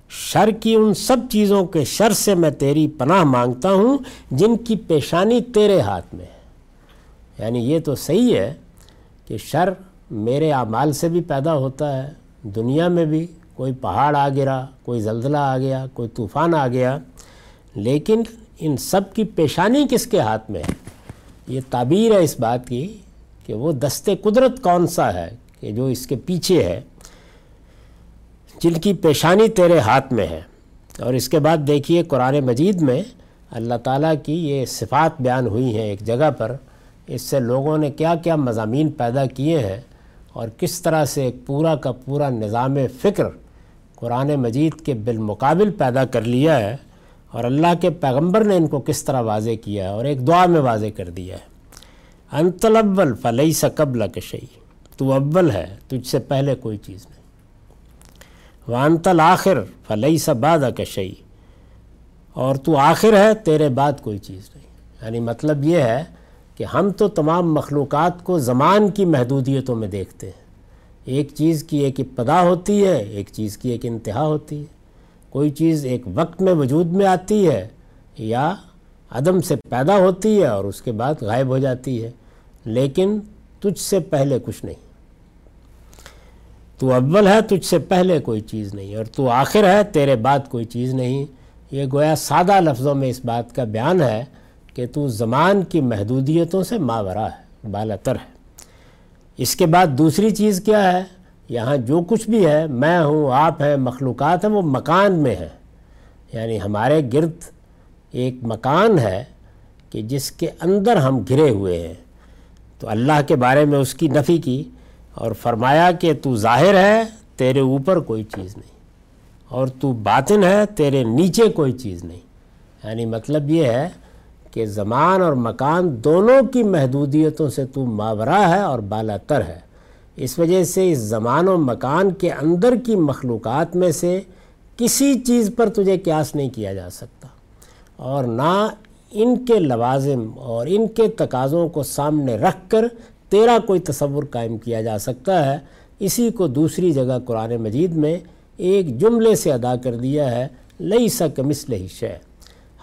شر کی ان سب چیزوں کے شر سے میں تیری پناہ مانگتا ہوں جن کی پیشانی تیرے ہاتھ میں ہے۔ یعنی یہ تو صحیح ہے کہ شر میرے اعمال سے بھی پیدا ہوتا ہے، دنیا میں بھی کوئی پہاڑ آ گرا کوئی زلزلہ آ گیا، کوئی طوفان آ گیا، لیکن ان سب کی پیشانی کس کے ہاتھ میں ہے؟ یہ تعبیر ہے اس بات کی کہ وہ دست قدرت کون سا ہے کہ جو اس کے پیچھے ہے، جن کی پیشانی تیرے ہاتھ میں ہے۔ اور اس کے بعد دیکھیے قرآن مجید میں اللہ تعالیٰ کی یہ صفات بیان ہوئی ہیں ایک جگہ پر۔ اس سے لوگوں نے کیا کیا مضامین پیدا کیے ہیں اور کس طرح سے ایک پورا کا پورا نظام فکر قرآن مجید کے بالمقابل پیدا کر لیا ہے۔ اور اللہ کے پیغمبر نے ان کو کس طرح واضح کیا ہے اور ایک دعا میں واضح کر دیا ہے۔ انت الاول فلئی سا قبل کشئی تو اول ہے، تجھ سے پہلے کوئی چیز نہیں۔ وانت الآخر فلئی سا باد کشئی اور تو آخر ہے، تیرے بعد کوئی چیز نہیں۔ یعنی مطلب یہ ہے کہ ہم تو تمام مخلوقات کو زمان کی محدودیتوں میں دیکھتے ہیں۔ ایک چیز کی ایک ابتدا ہوتی ہے، ایک چیز کی ایک انتہا ہوتی ہے۔ کوئی چیز ایک وقت میں وجود میں آتی ہے یا عدم سے پیدا ہوتی ہے اور اس کے بعد غائب ہو جاتی ہے، لیکن تجھ سے پہلے کچھ نہیں۔ تو اول ہے تجھ سے پہلے کوئی چیز نہیں، اور تو آخر ہے تیرے بعد کوئی چیز نہیں۔ یہ گویا سادہ لفظوں میں اس بات کا بیان ہے کہ تو زمان کی محدودیتوں سے ماورا ہے بالاتر ہے۔ اس کے بعد دوسری چیز کیا ہے؟ یہاں جو کچھ بھی ہے، میں ہوں، آپ ہیں، مخلوقات ہیں، وہ مکان میں ہے یعنی ہمارے گرد ایک مکان ہے کہ جس کے اندر ہم گھرے ہوئے ہیں۔ تو اللہ کے بارے میں اس کی نفی کی اور فرمایا کہ تو ظاہر ہے، تیرے اوپر کوئی چیز نہیں۔ اور تو باطن ہے، تیرے نیچے کوئی چیز نہیں۔ یعنی مطلب یہ ہے کہ زمان اور مکان دونوں کی محدودیتوں سے تو ماورا ہے اور بالا تر ہے۔ اس وجہ سے اس زمان و مکان کے اندر کی مخلوقات میں سے کسی چیز پر تجھے قیاس نہیں کیا جا سکتا اور نہ ان کے لوازم اور ان کے تقاضوں کو سامنے رکھ کر تیرا کوئی تصور قائم کیا جا سکتا ہے۔ اسی کو دوسری جگہ قرآن مجید میں ایک جملے سے ادا کر دیا ہے لئی سک مثل شے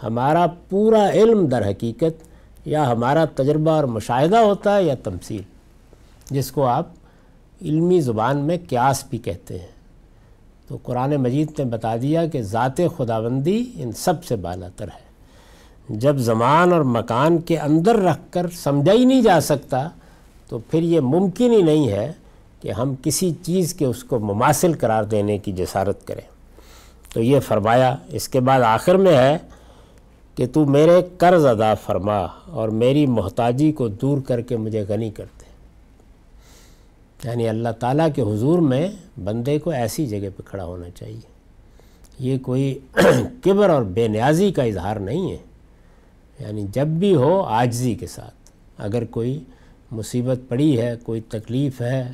ہمارا پورا علم در حقیقت یا ہمارا تجربہ اور مشاہدہ ہوتا ہے یا تمثیل۔ جس کو آپ علمی زبان میں قیاس بھی کہتے ہیں۔ تو قرآن مجید نے بتا دیا کہ ذات خداوندی ان سب سے بالا تر ہے۔ جب زمان اور مکان کے اندر رکھ کر سمجھا ہی نہیں جا سکتا، تو پھر یہ ممکن ہی نہیں ہے کہ ہم کسی چیز کے اس کو مماثل قرار دینے کی جسارت کریں۔ تو یہ فرمایا، اس کے بعد آخر میں ہے کہ تو میرے قرض ادا فرما اور میری محتاجی کو دور کر کے مجھے غنی کر دے۔ یعنی اللہ تعالیٰ کے حضور میں بندے کو ایسی جگہ پہ کھڑا ہونا چاہیے۔ یہ کوئی کبر اور بے نیازی کا اظہار نہیں ہے۔ یعنی جب بھی ہو، آجزی کے ساتھ۔ اگر کوئی مصیبت پڑی ہے، کوئی تکلیف ہے،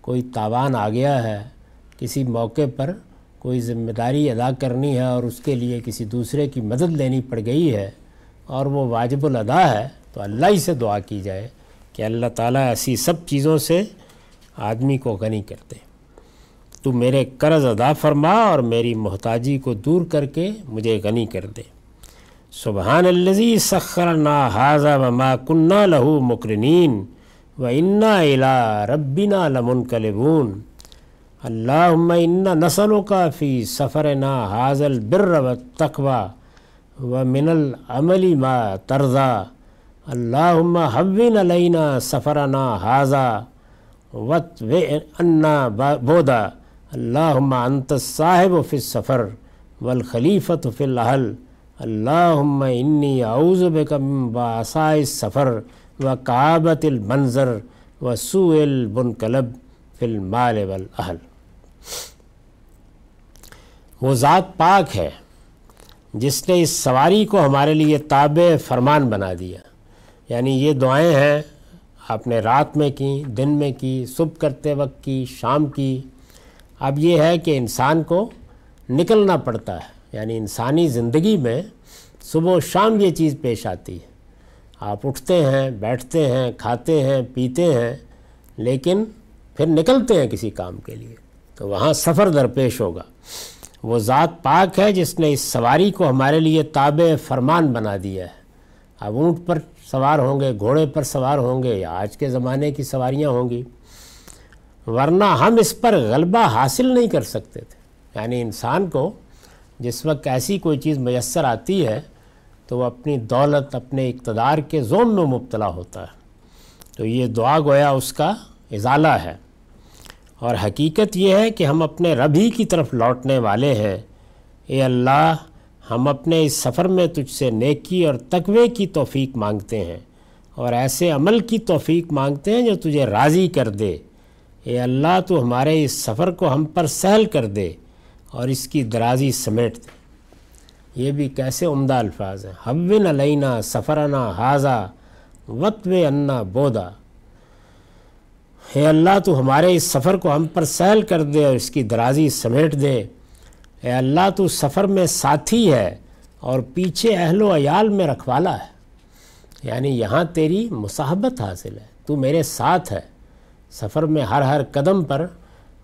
کوئی تاوان آ گیا ہے، کسی موقع پر کوئی ذمہ داری ادا کرنی ہے اور اس کے لیے کسی دوسرے کی مدد لینی پڑ گئی ہے اور وہ واجب الادا ہے، تو اللہ ہی سے دعا کی جائے کہ اللہ تعالیٰ ایسی سب چیزوں سے آدمی کو غنی کرتے تو میرے قرض ادا فرما اور میری محتاجی کو دور کر کے مجھے غنی کر دے۔ سبحان الزی سخرنا حاضہ وما کنہ لہو مکرنین و انا الا ربنا لمن کلبون اللہ ان نسلوں کا فی سفر نا حاضل بر و تقوا و من العملی ما ترضا اللہ حوین علینا سفرنا حاضہ وط و انا بودا اللہ انت صاحب فی السفر والخلیفت فی الحل اللہ انی اعوذ بک من باسائے سفر و کعبت المنظر و سو البنقلب فی المال والاہل وہ ذات پاک ہے جس نے اس سواری کو ہمارے لیے تابع فرمان بنا دیا۔ یعنی یہ دعائیں ہیں آپ نے رات میں کی، دن میں کی، صبح کرتے وقت کی، شام کی۔ اب یہ ہے کہ انسان کو نکلنا پڑتا ہے۔ یعنی انسانی زندگی میں صبح و شام یہ چیز پیش آتی ہے۔ آپ اٹھتے ہیں، بیٹھتے ہیں، کھاتے ہیں، پیتے ہیں، لیکن پھر نکلتے ہیں کسی کام کے لیے۔ تو وہاں سفر درپیش ہوگا۔ وہ ذات پاک ہے جس نے اس سواری کو ہمارے لیے تابع فرمان بنا دیا ہے۔ اب اونٹ پر سوار ہوں گے، گھوڑے پر سوار ہوں گے، یا آج کے زمانے کی سواریاں ہوں گی۔ ورنہ ہم اس پر غلبہ حاصل نہیں کر سکتے تھے۔ یعنی انسان کو جس وقت ایسی کوئی چیز میسر آتی ہے، تو وہ اپنی دولت، اپنے اقتدار کے زوم میں مبتلا ہوتا ہے۔ تو یہ دعا گویا اس کا ازالہ ہے۔ اور حقیقت یہ ہے کہ ہم اپنے رب ہی کی طرف لوٹنے والے ہیں۔ اے اللہ ہم اپنے اس سفر میں تجھ سے نیکی اور تقوی کی توفیق مانگتے ہیں اور ایسے عمل کی توفیق مانگتے ہیں جو تجھے راضی کر دے۔ اے اللہ، تو ہمارے اس سفر کو ہم پر سہل کر دے اور اس کی درازی سمیٹ دے۔ یہ بھی کیسے عمدہ الفاظ ہیں۔ حون علینا سفرنا حاضہ وط و انا بودا۔ اے اللہ، تو ہمارے اس سفر کو ہم پر سہل کر دے اور اس کی درازی سمیٹ دے۔ اے اللہ تو سفر میں ساتھی ہے اور پیچھے اہل و عیال میں رکھوالا ہے۔ یعنی یہاں تیری مصاحبت حاصل ہے، تو میرے ساتھ ہے۔ سفر میں ہر ہر قدم پر،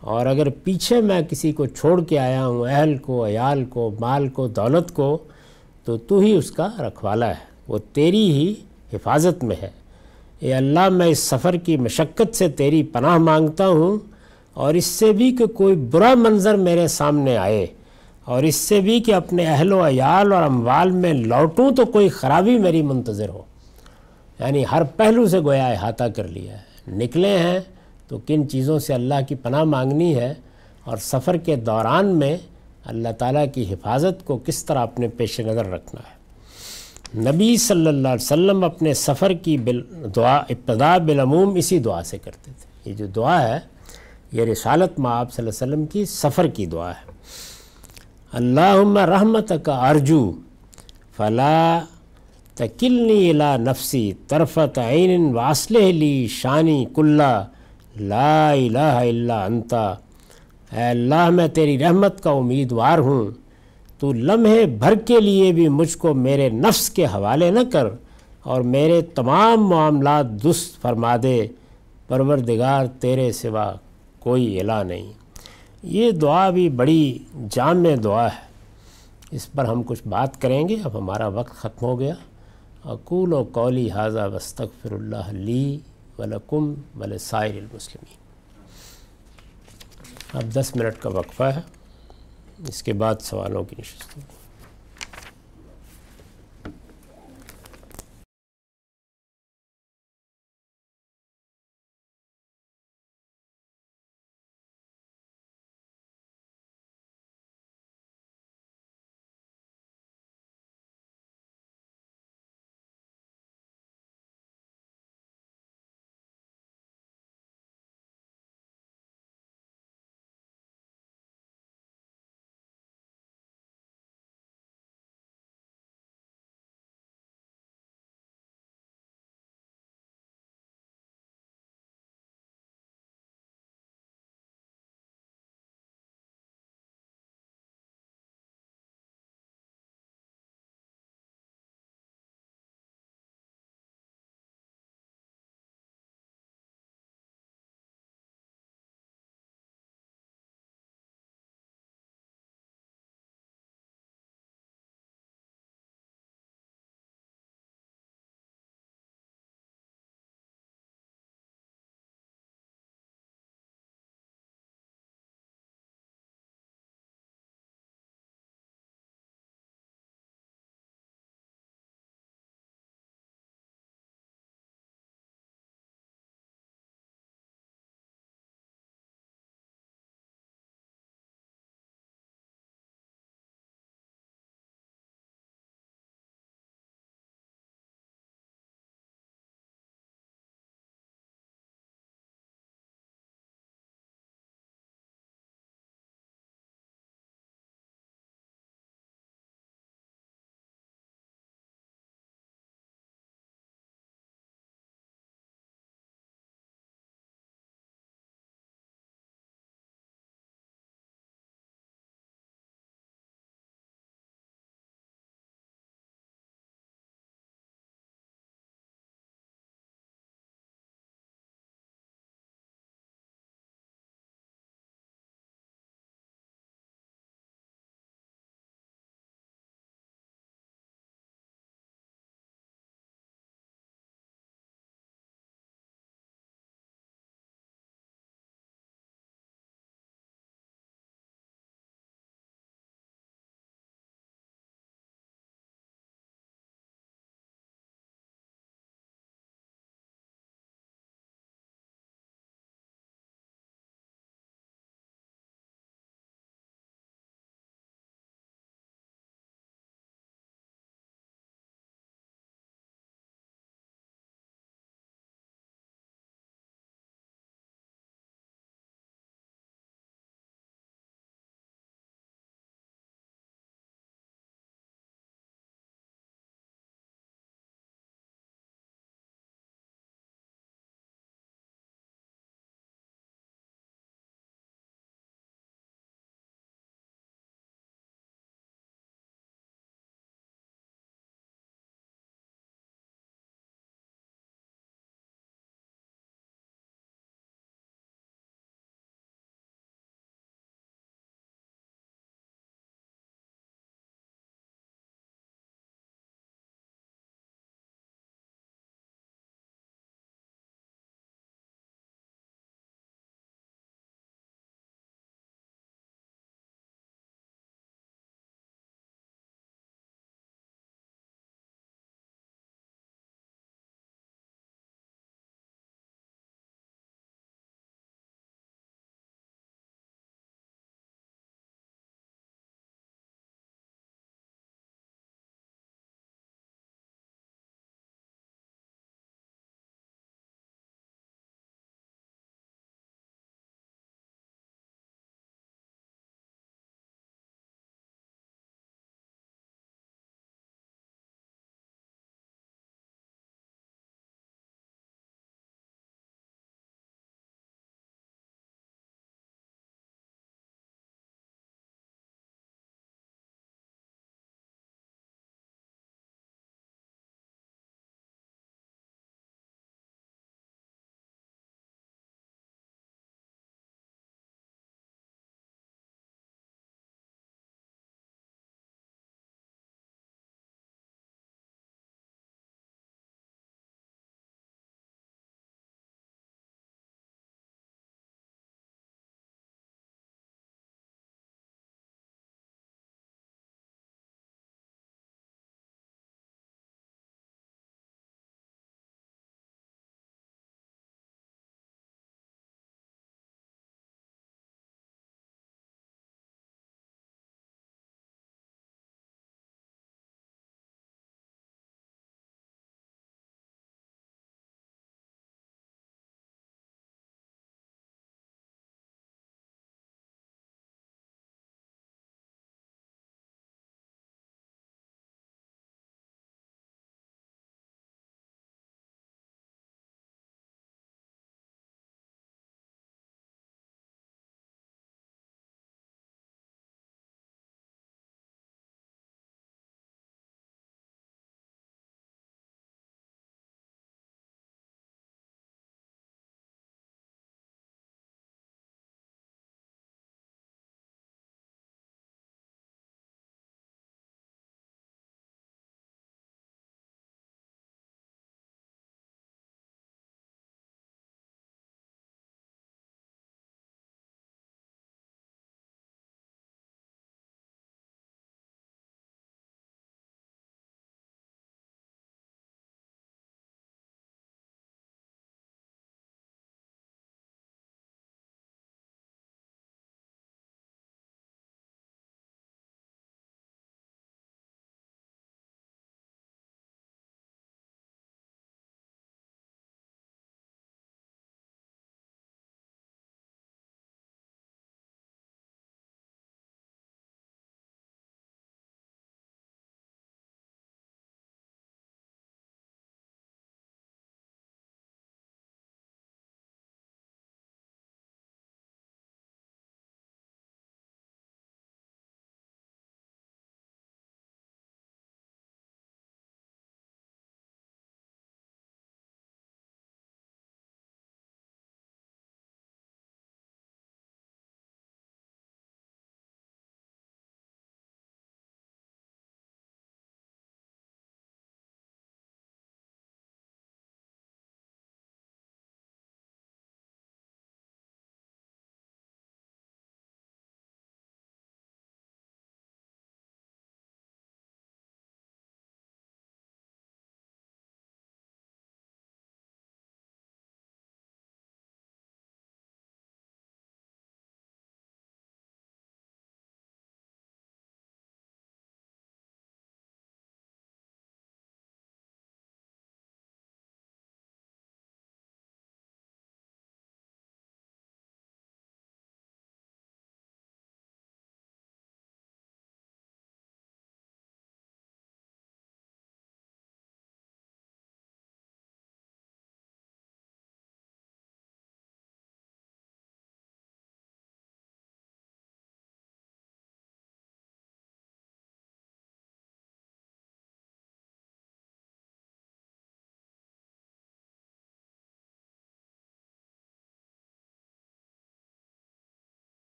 اور اگر پیچھے میں کسی کو چھوڑ کے آیا ہوں، اہل کو، عیال کو، مال کو، دولت کو، تو تو ہی اس کا رکھوالا ہے۔ وہ تیری ہی حفاظت میں ہے۔ اے اللہ، میں اس سفر کی مشقت سے تیری پناہ مانگتا ہوں، اور اس سے بھی کہ کوئی برا منظر میرے سامنے آئے۔ اور اس سے بھی کہ اپنے اہل و عیال اور اموال میں لوٹوں تو کوئی خرابی میری منتظر ہو۔ یعنی ہر پہلو سے گویا احاطہ کر لیا ہے۔ نکلے ہیں تو کن چیزوں سے اللہ کی پناہ مانگنی ہے اور سفر کے دوران میں اللہ تعالیٰ کی حفاظت کو کس طرح اپنے پیش نظر رکھنا ہے۔ نبی صلی اللہ علیہ وسلم اپنے سفر کی بل دعا ابتدا بالعموم اسی دعا سے کرتے تھے۔ یہ جو دعا ہے، یہ رسالت ماں آپ صلی اللہ علیہ وسلم کی سفر کی دعا ہے۔ اللہ رحمت کا ارجو فلا تکلنی الا نفسی طرفت عین واصل لی شانی کلّا لا الہ الا انتا اے اللہ، میں تیری رحمت کا امیدوار ہوں۔ تو لمحے بھر کے لیے بھی مجھ کو میرے نفس کے حوالے نہ کر اور میرے تمام معاملات دست فرما دے۔ پروردگار، تیرے سوا کوئی الہ نہیں۔ یہ دعا بھی بڑی جامع دعا ہے۔ اس پر ہم کچھ بات کریں گے۔ اب ہمارا وقت ختم ہو گیا۔ اقول و قولی حاضہ وستغفر اللہ لی ولکم ولسائر المسلمین۔ اب دس منٹ کا وقفہ ہے۔ اس کے بعد سوالوں کی نشست ہوگی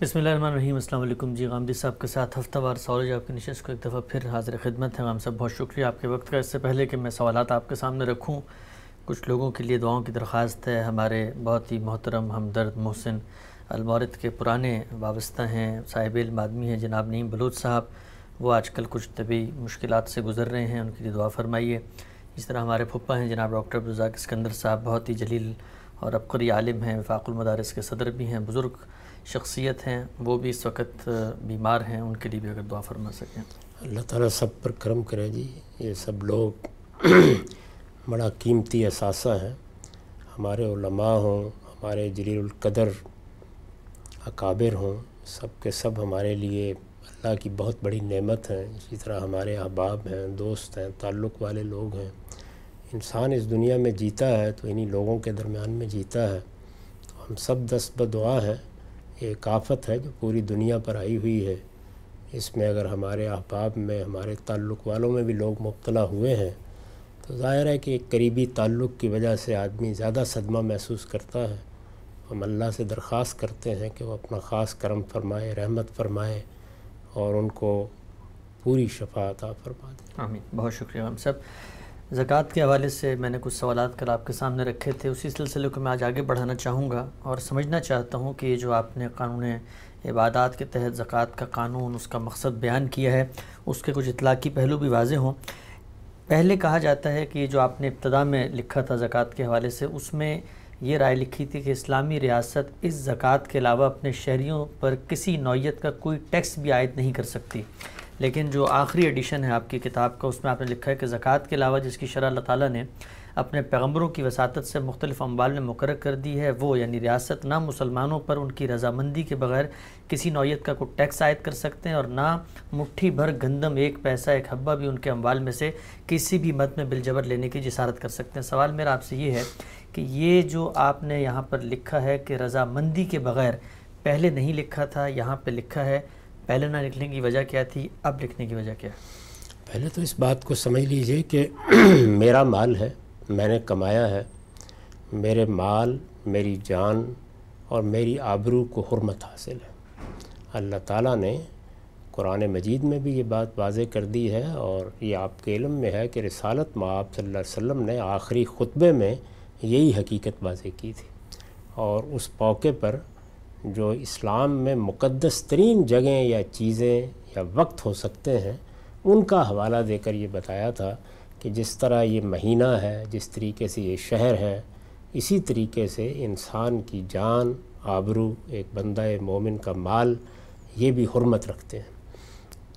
بسم اللہ الرحمن الرحیم، السلام علیکم۔ جی غامدی صاحب کے ساتھ ہفتہ وار سوالج آپ کی نشست کو ایک دفعہ پھر حاضر خدمت ہے غام صاحب، بہت شکریہ آپ کے وقت کا۔ اس سے پہلے کہ میں سوالات آپ کے سامنے رکھوں، کچھ لوگوں کے لیے دعاؤں کی درخواست ہے۔ ہمارے بہت ہی محترم ہمدرد محسن المورد کے پرانے وابستہ ہیں، صاحب علم آدمی ہیں، جناب نیم بلوچ صاحب۔ وہ آج کل کچھ طبی مشکلات سے گزر رہے ہیں، ان کے لیے دعا فرمائیے۔ اس طرح ہمارے پھپا ہیں، جناب ڈاکٹر عبدالزاق اسکندر صاحب، بہت ہی جلیل اور ابقری عالم ہیں، وفاق المدارس کے صدر بھی ہیں، بزرگ شخصیت ہیں، وہ بھی اس وقت بیمار ہیں، ان کے لیے بھی اگر دعا فرما سکیں۔ اللہ تعالیٰ سب پر کرم کرے جی یہ سب لوگ بڑا قیمتی اثاثہ ہیں ہمارے علماء ہوں، ہمارے جلیل القدر اکابر ہوں، سب کے سب ہمارے لیے اللہ کی بہت بڑی نعمت ہیں۔ اسی طرح ہمارے احباب ہیں، دوست ہیں، تعلق والے لوگ ہیں۔ انسان اس دنیا میں جیتا ہے تو انہی لوگوں کے درمیان میں جیتا ہے۔ تو ہم سب دست بدعا ہیں ایک آفت ہے جو پوری دنیا پر آئی ہوئی ہے۔ اس میں اگر ہمارے احباب میں، ہمارے تعلق والوں میں بھی لوگ مبتلا ہوئے ہیں، تو ظاہر ہے کہ ایک قریبی تعلق کی وجہ سے آدمی زیادہ صدمہ محسوس کرتا ہے۔ ہم اللہ سے درخواست کرتے ہیں کہ وہ اپنا خاص کرم فرمائے، رحمت فرمائے اور ان کو پوری شفا عطا فرما دیں آمین۔ بہت شکریہ ہم سب۔ زکوٰۃ کے حوالے سے میں نے کچھ سوالات کل آپ کے سامنے رکھے تھے، اسی سلسلے کو میں آج آگے بڑھانا چاہوں گا اور سمجھنا چاہتا ہوں کہ یہ جو آپ نے قانون عبادات کے تحت زکوٰۃ کا قانون، اس کا مقصد بیان کیا ہے، اس کے کچھ اطلاقی پہلو بھی واضح ہوں۔ پہلے کہا جاتا ہے کہ جو آپ نے ابتدا میں لکھا تھا زکوٰۃ کے حوالے سے، اس میں یہ رائے لکھی تھی کہ اسلامی ریاست اس زکوٰۃ کے علاوہ اپنے شہریوں پر کسی نوعیت کا کوئی ٹیکس بھی عائد نہیں کر سکتی۔ لیکن جو آخری ایڈیشن ہے آپ کی کتاب کا، اس میں آپ نے لکھا ہے کہ زکوٰۃ کے علاوہ جس کی شرح اللہ تعالیٰ نے اپنے پیغمبروں کی وساطت سے مختلف اموال میں مقرر کر دی ہے، وہ یعنی ریاست، نہ مسلمانوں پر ان کی رضامندی کے بغیر کسی نوعیت کا کوئی ٹیکس عائد کر سکتے ہیں اور نہ مٹھی بھر گندم ایک پیسہ، ایک حبہ بھی ان کے اموال میں سے کسی بھی مت میں بالجبر لینے کی جسارت کر سکتے ہیں۔ سوال میرا آپ سے یہ ہے کہ یہ جو آپ نے یہاں پر لکھا ہے کہ رضامندی کے بغیر پہلے نہیں لکھا تھا، یہاں پہ لکھا ہے پہلے نہ لکھنے کی وجہ کیا تھی، اب لکھنے کی وجہ کیا؟ پہلے تو اس بات کو سمجھ لیجیے کہ میرا مال ہے، میں نے کمایا ہے۔ میرے مال، میری جان اور میری آبرو کو حرمت حاصل ہے۔ اللہ تعالیٰ نے قرآن مجید میں بھی یہ بات واضح کر دی ہے اور یہ آپ کے علم میں ہے کہ رسالت معاب صلی اللہ علیہ وسلم نے آخری خطبے میں یہی حقیقت واضح کی تھی اور اس موقع پر جو اسلام میں مقدس ترین جگہیں یا چیزیں یا وقت ہو سکتے ہیں، ان کا حوالہ دے کر یہ بتایا تھا کہ جس طرح یہ مہینہ ہے، جس طریقے سے یہ شہر ہے، اسی طریقے سے انسان کی جان، آبرو، ایک بندہ مومن کا مال، یہ بھی حرمت رکھتے ہیں۔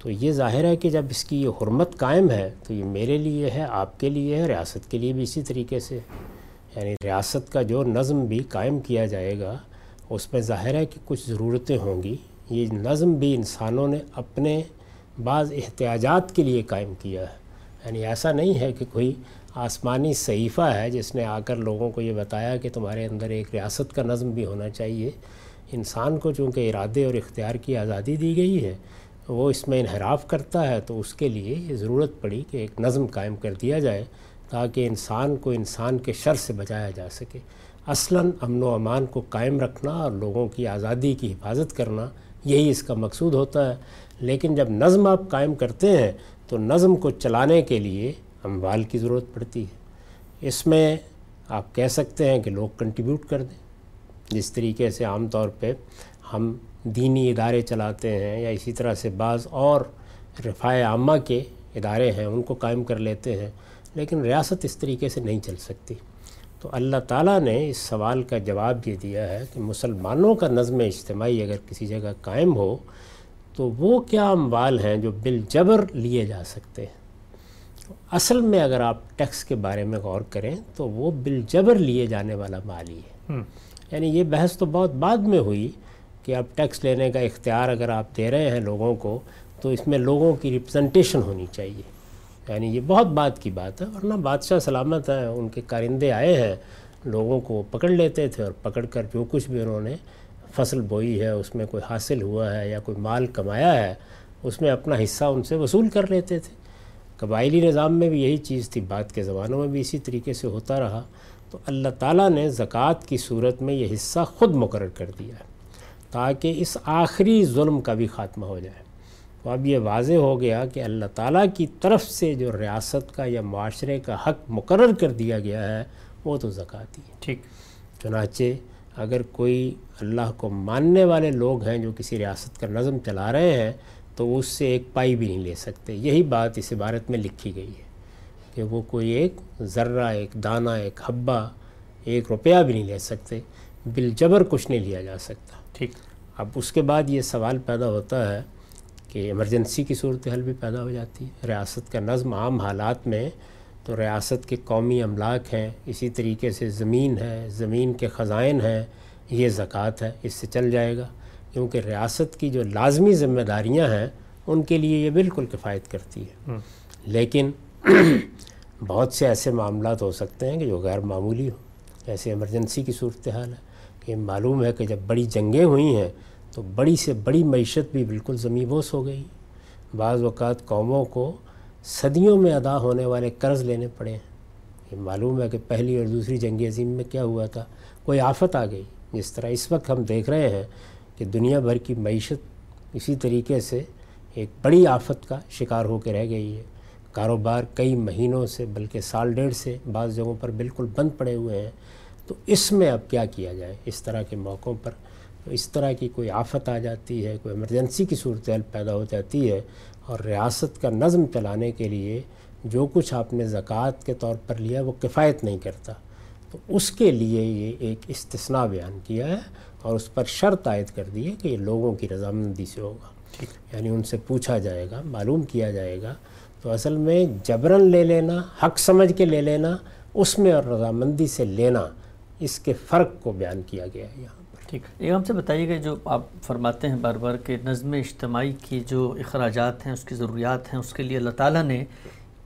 تو یہ ظاہر ہے کہ جب اس کی یہ حرمت قائم ہے، تو یہ میرے لیے ہے، آپ کے لیے ہے، ریاست کے لیے بھی اسی طریقے سے یعنی ریاست کا جو نظم بھی قائم کیا جائے گا اس میں ظاہر ہے کہ کچھ ضرورتیں ہوں گی۔ یہ نظم بھی انسانوں نے اپنے بعض احتیاجات کے لیے قائم کیا ہے۔ یعنی ایسا نہیں ہے کہ کوئی آسمانی صحیفہ ہے جس نے آ کر لوگوں کو یہ بتایا کہ تمہارے اندر ایک ریاست کا نظم بھی ہونا چاہیے۔ انسان کو چونکہ ارادے اور اختیار کی آزادی دی گئی ہے، وہ اس میں انحراف کرتا ہے تو اس کے لیے یہ ضرورت پڑی کہ ایک نظم قائم کر دیا جائے تاکہ انسان کو انسان کے شر سے بچایا جا سکے۔ اصلاً امن و امان کو قائم رکھنا اور لوگوں کی آزادی کی حفاظت کرنا، یہی اس کا مقصود ہوتا ہے۔ لیکن جب نظم آپ قائم کرتے ہیں، تو نظم کو چلانے کے لیے اموال کی ضرورت پڑتی ہے۔ اس میں آپ کہہ سکتے ہیں کہ لوگ کنٹریبیوٹ کر دیں۔ جس طریقے سے عام طور پہ ہم دینی ادارے چلاتے ہیں یا اسی طرح سے بعض اور رفاع عامہ کے ادارے ہیں، ان کو قائم کر لیتے ہیں، لیکن ریاست اس طریقے سے نہیں چل سکتی۔ تو اللہ تعالیٰ نے اس سوال کا جواب یہ دیا ہے کہ مسلمانوں کا نظم اجتماعی اگر کسی جگہ قائم ہو تو وہ کیا اموال ہیں جو بالجبر لیے جا سکتے ہیں؟ اصل میں اگر آپ ٹیکس کے بارے میں غور کریں تو وہ بالجبر لیے جانے والا مال ہی ہے۔ یعنی یہ بحث تو بہت بعد میں ہوئی کہ اب ٹیکس لینے کا اختیار اگر آپ دے رہے ہیں لوگوں کو تو اس میں لوگوں کی ریپرزنٹیشن ہونی چاہیے۔ یعنی یہ بہت بات کی بات ہے، ورنہ بادشاہ سلامت ہیں، ان کے کارندے آئے ہیں، لوگوں کو پکڑ لیتے تھے اور پکڑ کر جو کچھ بھی انہوں نے فصل بوئی ہے، اس میں کوئی حاصل ہوا ہے یا کوئی مال کمایا ہے، اس میں اپنا حصہ ان سے وصول کر لیتے تھے۔ قبائلی نظام میں بھی یہی چیز تھی، بعد کے زمانوں میں بھی اسی طریقے سے ہوتا رہا۔ تو اللہ تعالیٰ نے زکوٰۃ کی صورت میں یہ حصہ خود مقرر کر دیا ہے، تاکہ اس آخری ظلم کا بھی خاتمہ ہو جائے۔ تو اب یہ واضح ہو گیا کہ اللہ تعالیٰ کی طرف سے جو ریاست کا یا معاشرے کا حق مقرر کر دیا گیا ہے وہ تو زکوٰۃ ہی ہے۔ ٹھیک۔ چنانچہ اگر کوئی اللہ کو ماننے والے لوگ ہیں جو کسی ریاست کا نظم چلا رہے ہیں تو اس سے ایک پائی بھی نہیں لے سکتے۔ یہی بات اس عبارت میں لکھی گئی ہے کہ وہ کوئی ایک ذرہ ایک دانہ ایک حبہ ایک روپیہ بھی نہیں لے سکتے۔ بالجبر کچھ نہیں لیا جا سکتا۔ ٹھیک۔ اب اس کے بعد یہ سوال پیدا ہوتا ہے کہ ایمرجنسی کی صورتحال بھی پیدا ہو جاتی ہے۔ ریاست کا نظم عام حالات میں تو ریاست کے قومی املاک ہیں اسی طریقے سے زمین ہے زمین کے خزائن ہیں یہ زکوٰۃ ہے اس سے چل جائے گا۔ کیونکہ ریاست کی جو لازمی ذمہ داریاں ہیں ان کے لیے یہ بالکل کفایت کرتی ہے۔ لیکن بہت سے ایسے معاملات ہو سکتے ہیں کہ جو غیر معمولی ہوں۔ جیسے ایمرجنسی کی صورتحال ہے کہ معلوم ہے کہ جب بڑی جنگیں ہوئی ہیں تو بڑی سے بڑی معیشت بھی بالکل زمین بوس ہو گئی۔ بعض اوقات قوموں کو صدیوں میں ادا ہونے والے قرض لینے پڑے ہیں۔ یہ معلوم ہے کہ پہلی اور دوسری جنگ عظیم میں کیا ہوا تھا۔ کوئی آفت آ گئی۔ جس طرح اس وقت ہم دیکھ رہے ہیں کہ دنیا بھر کی معیشت اسی طریقے سے ایک بڑی آفت کا شکار ہو کے رہ گئی ہے۔ کاروبار کئی مہینوں سے بلکہ سال ڈیڑھ سے بعض جگہوں پر بالکل بند پڑے ہوئے ہیں۔ تو اس میں اب کیا کیا جائے؟ اس طرح کے موقعوں پر تو اس طرح کی کوئی آفت آ جاتی ہے کوئی ایمرجنسی کی صورتحال پیدا ہو جاتی ہے اور ریاست کا نظم چلانے کے لیے جو کچھ آپ نے زکوٰۃ کے طور پر لیا وہ کفایت نہیں کرتا۔ تو اس کے لیے یہ ایک استثناء بیان کیا ہے اور اس پر شرط عائد کر دی ہے کہ یہ لوگوں کی رضامندی سے ہوگا۔ یعنی ان سے پوچھا جائے گا معلوم کیا جائے گا۔ تو اصل میں جبرن لے لینا حق سمجھ کے لے لینا اس میں اور رضامندی سے لینا اس کے فرق کو بیان کیا گیا ہے۔ یہاں ٹھیک یہ ہم سے بتائیے گا جو آپ فرماتے ہیں بار بار کہ نظم اجتماعی کی جو اخراجات ہیں، اس کی ضروریات ہیں، اس کے لیے اللہ تعالیٰ نے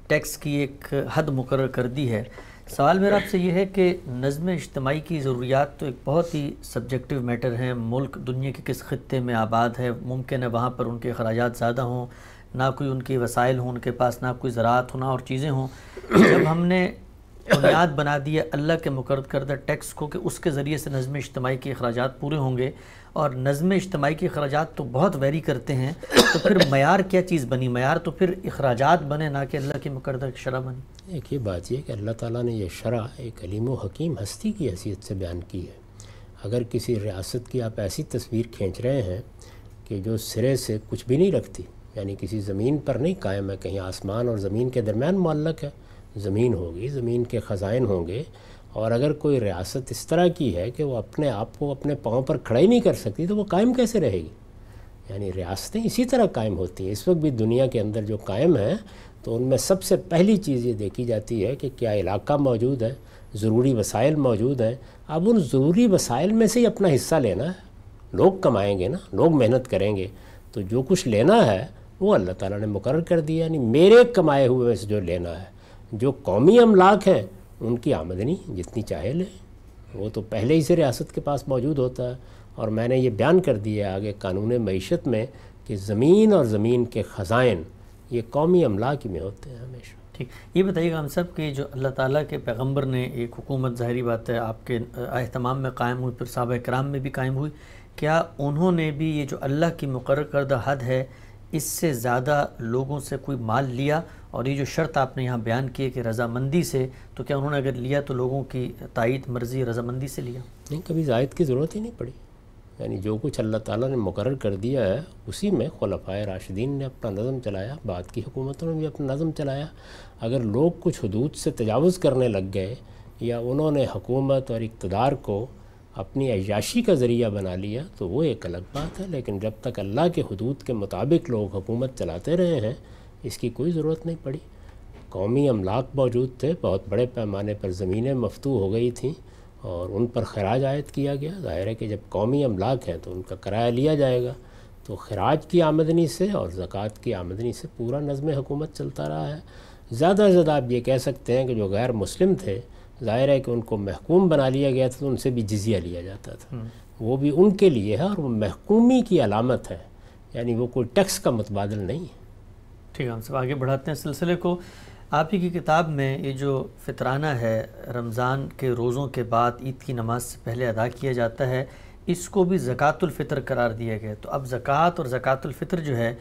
ٹیکس کی ایک حد مقرر کر دی ہے۔ سوال میرا آپ سے یہ ہے کہ نظم اجتماعی کی ضروریات تو ایک بہت ہی سبجیکٹیو میٹر ہیں۔ ملک دنیا کے کس خطے میں آباد ہے، ممکن ہے وہاں پر ان کے اخراجات زیادہ ہوں، نہ کوئی ان کی وسائل ہوں ان کے پاس، نہ کوئی زراعت ہو نہ اور چیزیں ہوں۔ جب ہم نے بنیاد بنا دی ہے اللہ کے مقرر کردہ ٹیکس کو کہ اس کے ذریعے سے نظم اجتماعی کے اخراجات پورے ہوں گے اور نظم اجتماعی کے اخراجات تو بہت ویری کرتے ہیں تو پھر معیار کیا چیز بنی؟ معیار تو پھر اخراجات بنے نہ کہ اللہ کی مقردہ شرح بنی۔ ایک یہ بات یہ کہ اللہ تعالیٰ نے یہ شرح، ایک علیم و حکیم ہستی کی حیثیت سے بیان کی ہے۔ اگر کسی ریاست کی آپ ایسی تصویر کھینچ رہے ہیں کہ جو سرے سے کچھ بھی نہیں رکھتی یعنی کسی زمین پر نہیں قائم ہے، کہیں آسمان اور زمین کے درمیان معلق ہے زمین ہوگی، زمین کے خزائن ہوں گے اور اگر کوئی ریاست اس طرح کی ہے کہ وہ اپنے آپ کو اپنے پاؤں پر کھڑا ہی نہیں کر سکتی تو وہ قائم کیسے رہے گی؟ یعنی ریاستیں اسی طرح قائم ہوتی ہیں۔ اس وقت بھی دنیا کے اندر جو قائم ہیں تو ان میں سب سے پہلی چیز یہ دیکھی جاتی ہے کہ کیا علاقہ موجود ہے، ضروری وسائل موجود ہیں۔ اب ان ضروری وسائل میں سے ہی اپنا حصہ لینا ہے۔ لوگ کمائیں گے نا، لوگ محنت کریں گے۔ تو جو کچھ لینا ہے وہ اللہ تعالیٰ نے مقرر کر دیا یعنی میرے کمائے ہوئے میں سے جو لینا ہے۔ جو قومی املاک ہیں، ان کی آمدنی جتنی چاہے لیں۔ وہ تو پہلے ہی سے ریاست کے پاس موجود ہوتا ہے۔ اور میں نے یہ بیان کر دیا آگے قانون معیشت میں کہ زمین اور زمین کے خزائن یہ قومی املاک ہی میں ہوتے ہیں ہمیشہ۔ ٹھیک۔ یہ بتائیے گا ہم سب کہ جو اللہ تعالیٰ کے پیغمبر نے ایک حکومت ظاہری بات ہے، آپ کے اہتمام میں قائم ہوئی پھر صحابہ کرام میں بھی قائم ہوئی کیا انہوں نے بھی یہ جو اللہ کی مقرر کردہ حد ہے، اس سے زیادہ لوگوں سے کوئی مال لیا؟ اور یہ جو شرط آپ نے یہاں بیان کی ہے کہ رضامندی سے، تو کیا انہوں نے اگر لیا تو لوگوں کی تائید مرضی رضامندی سے لیا؟ نہیں، کبھی زائد کی ضرورت ہی نہیں پڑی۔ یعنی جو کچھ اللہ تعالیٰ نے مقرر کر دیا ہے، اسی میں خلفۂ راشدین نے اپنا نظم چلایا، بعد کی حکومتوں نے بھی اپنا نظم چلایا۔ اگر لوگ کچھ حدود سے تجاوز کرنے لگ گئے یا انہوں نے حکومت اور اقتدار کو اپنی عیاشی کا ذریعہ بنا لیا، تو وہ ایک الگ بات ہے۔ لیکن جب تک اللہ کے حدود کے مطابق لوگ حکومت چلاتے رہے ہیں اس کی کوئی ضرورت نہیں پڑی۔ قومی املاک موجود تھے بہت بڑے پیمانے پر زمینیں مفتو ہو گئی تھیں اور ان پر خراج عائد کیا گیا۔ ظاہر ہے کہ جب قومی املاک ہیں تو ان کا کرایہ لیا جائے گا۔ تو خراج کی آمدنی سے اور زکوٰۃ کی آمدنی سے پورا نظم حکومت چلتا رہا ہے۔ زیادہ سے زیادہ آپ یہ کہہ سکتے ہیں کہ جو غیر مسلم تھے ظاہر ہے کہ ان کو محکوم بنا لیا گیا تھا تو ان سے بھی جزیہ لیا جاتا تھا۔ وہ بھی ان کے لیے ہے اور وہ محکومی کی علامت ہے یعنی وہ کوئی ٹیکس کا متبادل نہیں ہے۔ ٹھیک ہے ہم سب آگے بڑھاتے ہیں سلسلے کو۔ آپ ہی کی کتاب میں یہ جو فطرانہ ہے، رمضان کے روزوں کے بعد عید کی نماز سے پہلے ادا کیا جاتا ہے، اس کو بھی زکوٰۃ الفطر قرار دیا گیا تو اب زکوٰۃ اور زکوٰۃ الفطر جو ہے،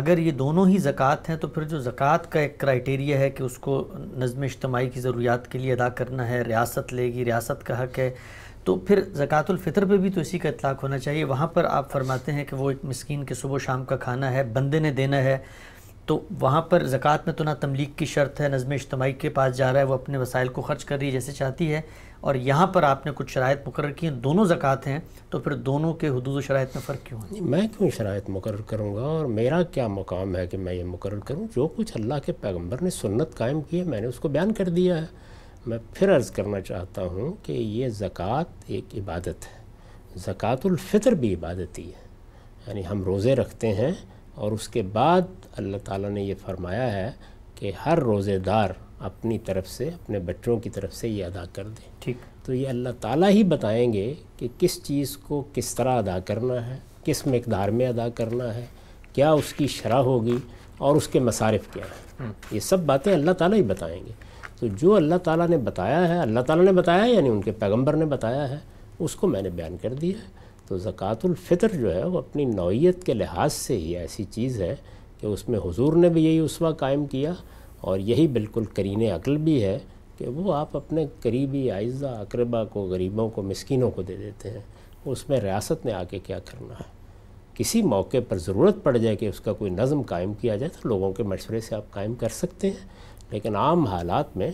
اگر یہ دونوں ہی زکوٰۃ ہیں تو پھر جو زکوٰۃ کا ایک کرائٹیریا ہے کہ اس کو نظم اجتماعی کی ضروریات کے لیے ادا کرنا ہے، ریاست لے گی، ریاست کا حق ہے، تو پھر زکوٰۃ الفطر پہ بھی تو اسی کا اطلاق ہونا چاہیے۔ وہاں پر آپ فرماتے ہیں کہ وہ ایک مسکین کے صبح و شام کا کھانا ہے، بندے نے دینا ہے۔ تو وہاں پر زکوٰۃ میں تو نہ تملیغ کی شرط ہے، نظم اجتماعی کے پاس جا رہا ہے، وہ اپنے وسائل کو خرچ کر رہی ہے جیسے چاہتی ہے۔ اور یہاں پر آپ نے کچھ شرائط مقرر کی ہیں، دونوں زکوٰۃ ہیں، تو پھر دونوں کے حدود و شرائط میں فرق کیوں ہے؟ جی، میں کیوں شرائط مقرر کروں گا؟ اور میرا کیا مقام ہے کہ میں یہ مقرر کروں؟ جو کچھ اللہ کے پیغمبر نے سنت قائم کی ہے، میں نے اس کو بیان کر دیا ہے۔ میں پھر عرض کرنا چاہتا ہوں کہ یہ زکوٰۃ ایک عبادت ہے۔ زکوٰۃ الفطر بھی عبادت ہی ہے۔ یعنی ہم روزے رکھتے ہیں اور اس کے بعد اللہ تعالیٰ نے یہ فرمایا ہے کہ ہر روزے دار اپنی طرف سے اپنے بچوں کی طرف سے یہ ادا کر دیں۔ ٹھیک۔ تو یہ اللہ تعالیٰ ہی بتائیں گے کہ کس چیز کو کس طرح ادا کرنا ہے کس مقدار میں ادا کرنا ہے کیا اس کی شرح ہوگی اور اس کے مصارف کیا ہیں۔ یہ سب باتیں اللہ تعالیٰ ہی بتائیں گے۔ تو جو اللہ تعالیٰ نے بتایا ہے اللہ تعالیٰ نے بتایا ہے یعنی ان کے پیغمبر نے بتایا ہے اس کو میں نے بیان کر دیا ہے۔ تو زکوٰۃ الفطر جو ہے وہ اپنی نوعیت کے لحاظ سے ہی ایسی چیز ہے کہ اس میں حضور نے بھی یہی اسوہ قائم کیا اور یہی بالکل کرین عقل بھی ہے کہ وہ آپ اپنے قریبی آئزہ اقربا کو، غریبوں کو، مسکینوں کو دے دیتے ہیں۔ اس میں ریاست نے آ کے کیا کرنا ہے؟ کسی موقع پر ضرورت پڑ جائے کہ اس کا کوئی نظم قائم کیا جائے تو لوگوں کے مشورے سے آپ قائم کر سکتے ہیں۔ لیکن عام حالات میں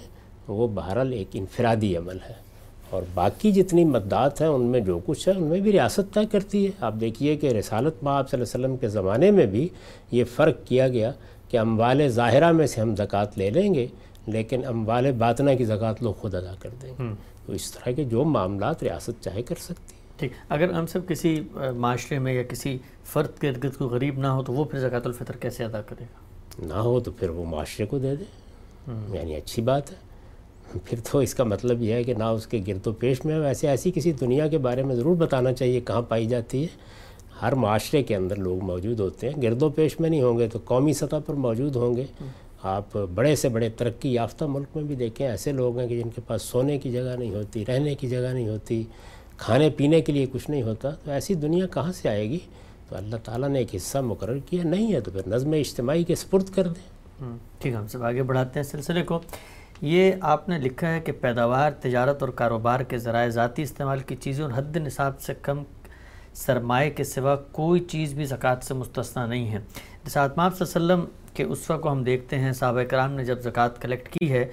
وہ بہرحال ایک انفرادی عمل ہے۔ اور باقی جتنی مددات ہیں ان میں جو کچھ ہے ان میں بھی ریاست طے کرتی ہے۔ آپ دیکھیے کہ رسالت مآب صلی اللہ علیہ وسلم کے زمانے میں بھی یہ فرق کیا گیا کہ اموال ظاہرہ میں سے ہم زکوٰۃ لے لیں گے لیکن اموال باطنہ کی زکوٰۃ لوگ خود ادا کر دیں گے۔ تو اس طرح کے جو معاملات ریاست چاہے کر سکتی ہے۔ ٹھیک۔ اگر ہم سب کسی معاشرے میں یا کسی فرد کے ارد کو غریب نہ ہو تو وہ پھر زکوٰۃ الفطر کیسے ادا کرے گا؟ نہ ہو تو پھر وہ معاشرے کو دے دے۔ یعنی اچھی بات ہے۔ پھر تو اس کا مطلب یہ ہے کہ نہ اس کے گرد و پیش میں ویسے ایسی کسی دنیا کے بارے میں ضرور بتانا چاہیے کہاں پائی جاتی ہے۔ ہر معاشرے کے اندر لوگ موجود ہوتے ہیں۔ گرد و پیش میں نہیں ہوں گے تو قومی سطح پر موجود ہوں گے۔ آپ بڑے سے بڑے ترقی یافتہ ملک میں بھی دیکھیں ایسے لوگ ہیں کہ جن کے پاس سونے کی جگہ نہیں ہوتی، رہنے کی جگہ نہیں ہوتی، کھانے پینے کے لیے کچھ نہیں ہوتا۔ تو ایسی دنیا کہاں سے آئے گی؟ تو اللہ تعالیٰ نے ایک حصہ مقرر کیا، نہیں ہے تو پھر نظم اجتماعی کے سپرد کر دیں۔ ٹھیک ہے، ہم سب آگے بڑھاتے ہیں سلسلے کو۔ یہ آپ نے لکھا ہے کہ پیداوار، تجارت اور کاروبار کے ذرائع ذاتی استعمال کی چیزیں اور حد نصاب سے کم سرمایہ کے سوا کوئی چیز بھی زکوٰۃ سے مستثنا نہیں ہے۔ جیسا آتماب صلی اللہ علیہ وسلم کے اسوہ کو ہم دیکھتے ہیں، صحابہ کرام نے جب زکوٰۃ کلیکٹ کی ہے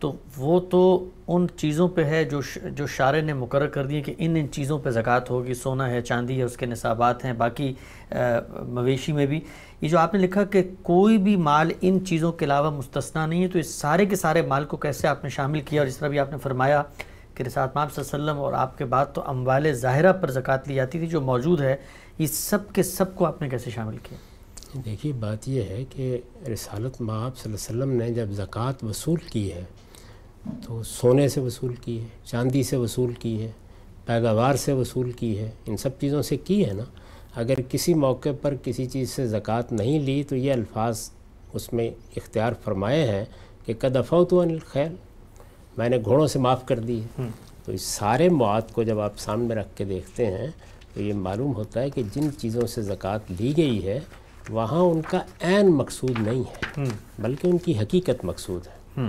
تو وہ تو ان چیزوں پہ ہے جو جو شارع نے مقرر کر دی کہ ان ان چیزوں پہ زکوٰۃ ہوگی، سونا ہے، چاندی ہے، اس کے نصابات ہیں، باقی مویشی میں بھی۔ یہ جو آپ نے لکھا کہ کوئی بھی مال ان چیزوں کے علاوہ مستثنا نہیں ہے، تو اس سارے کے سارے مال کو کیسے آپ نے شامل کیا؟ اور جس طرح بھی آپ نے فرمایا کہ رسات ماب صلی اللہ علیہ وسلم اور آپ کے بعد تو اموال ظاہرہ پر زکوٰۃ لی جاتی تھی جو موجود ہے، یہ سب کے سب کو آپ نے کیسے شامل کیا؟ دیکھیے، بات یہ ہے کہ رسالت ماب صلی اللہ علیہ وسلم نے جب زکوٰۃ وصول کی ہے، تو سونے سے وصول کی ہے، چاندی سے وصول کی ہے، پیداوار سے وصول کی ہے، ان سب چیزوں سے کی ہے نا؟ اگر کسی موقع پر کسی چیز سے زکوٰۃ نہیں لی تو یہ الفاظ اس میں اختیار فرمائے ہیں کہ کدفع تو الخیر میں نے گھوڑوں سے معاف کر دی ہے۔ تو اس سارے مواد کو جب آپ سامنے رکھ کے دیکھتے ہیں تو یہ معلوم ہوتا ہے کہ جن چیزوں سے زکوٰۃ لی گئی ہے وہاں ان کا عین مقصود نہیں ہے بلکہ ان کی حقیقت مقصود ہے۔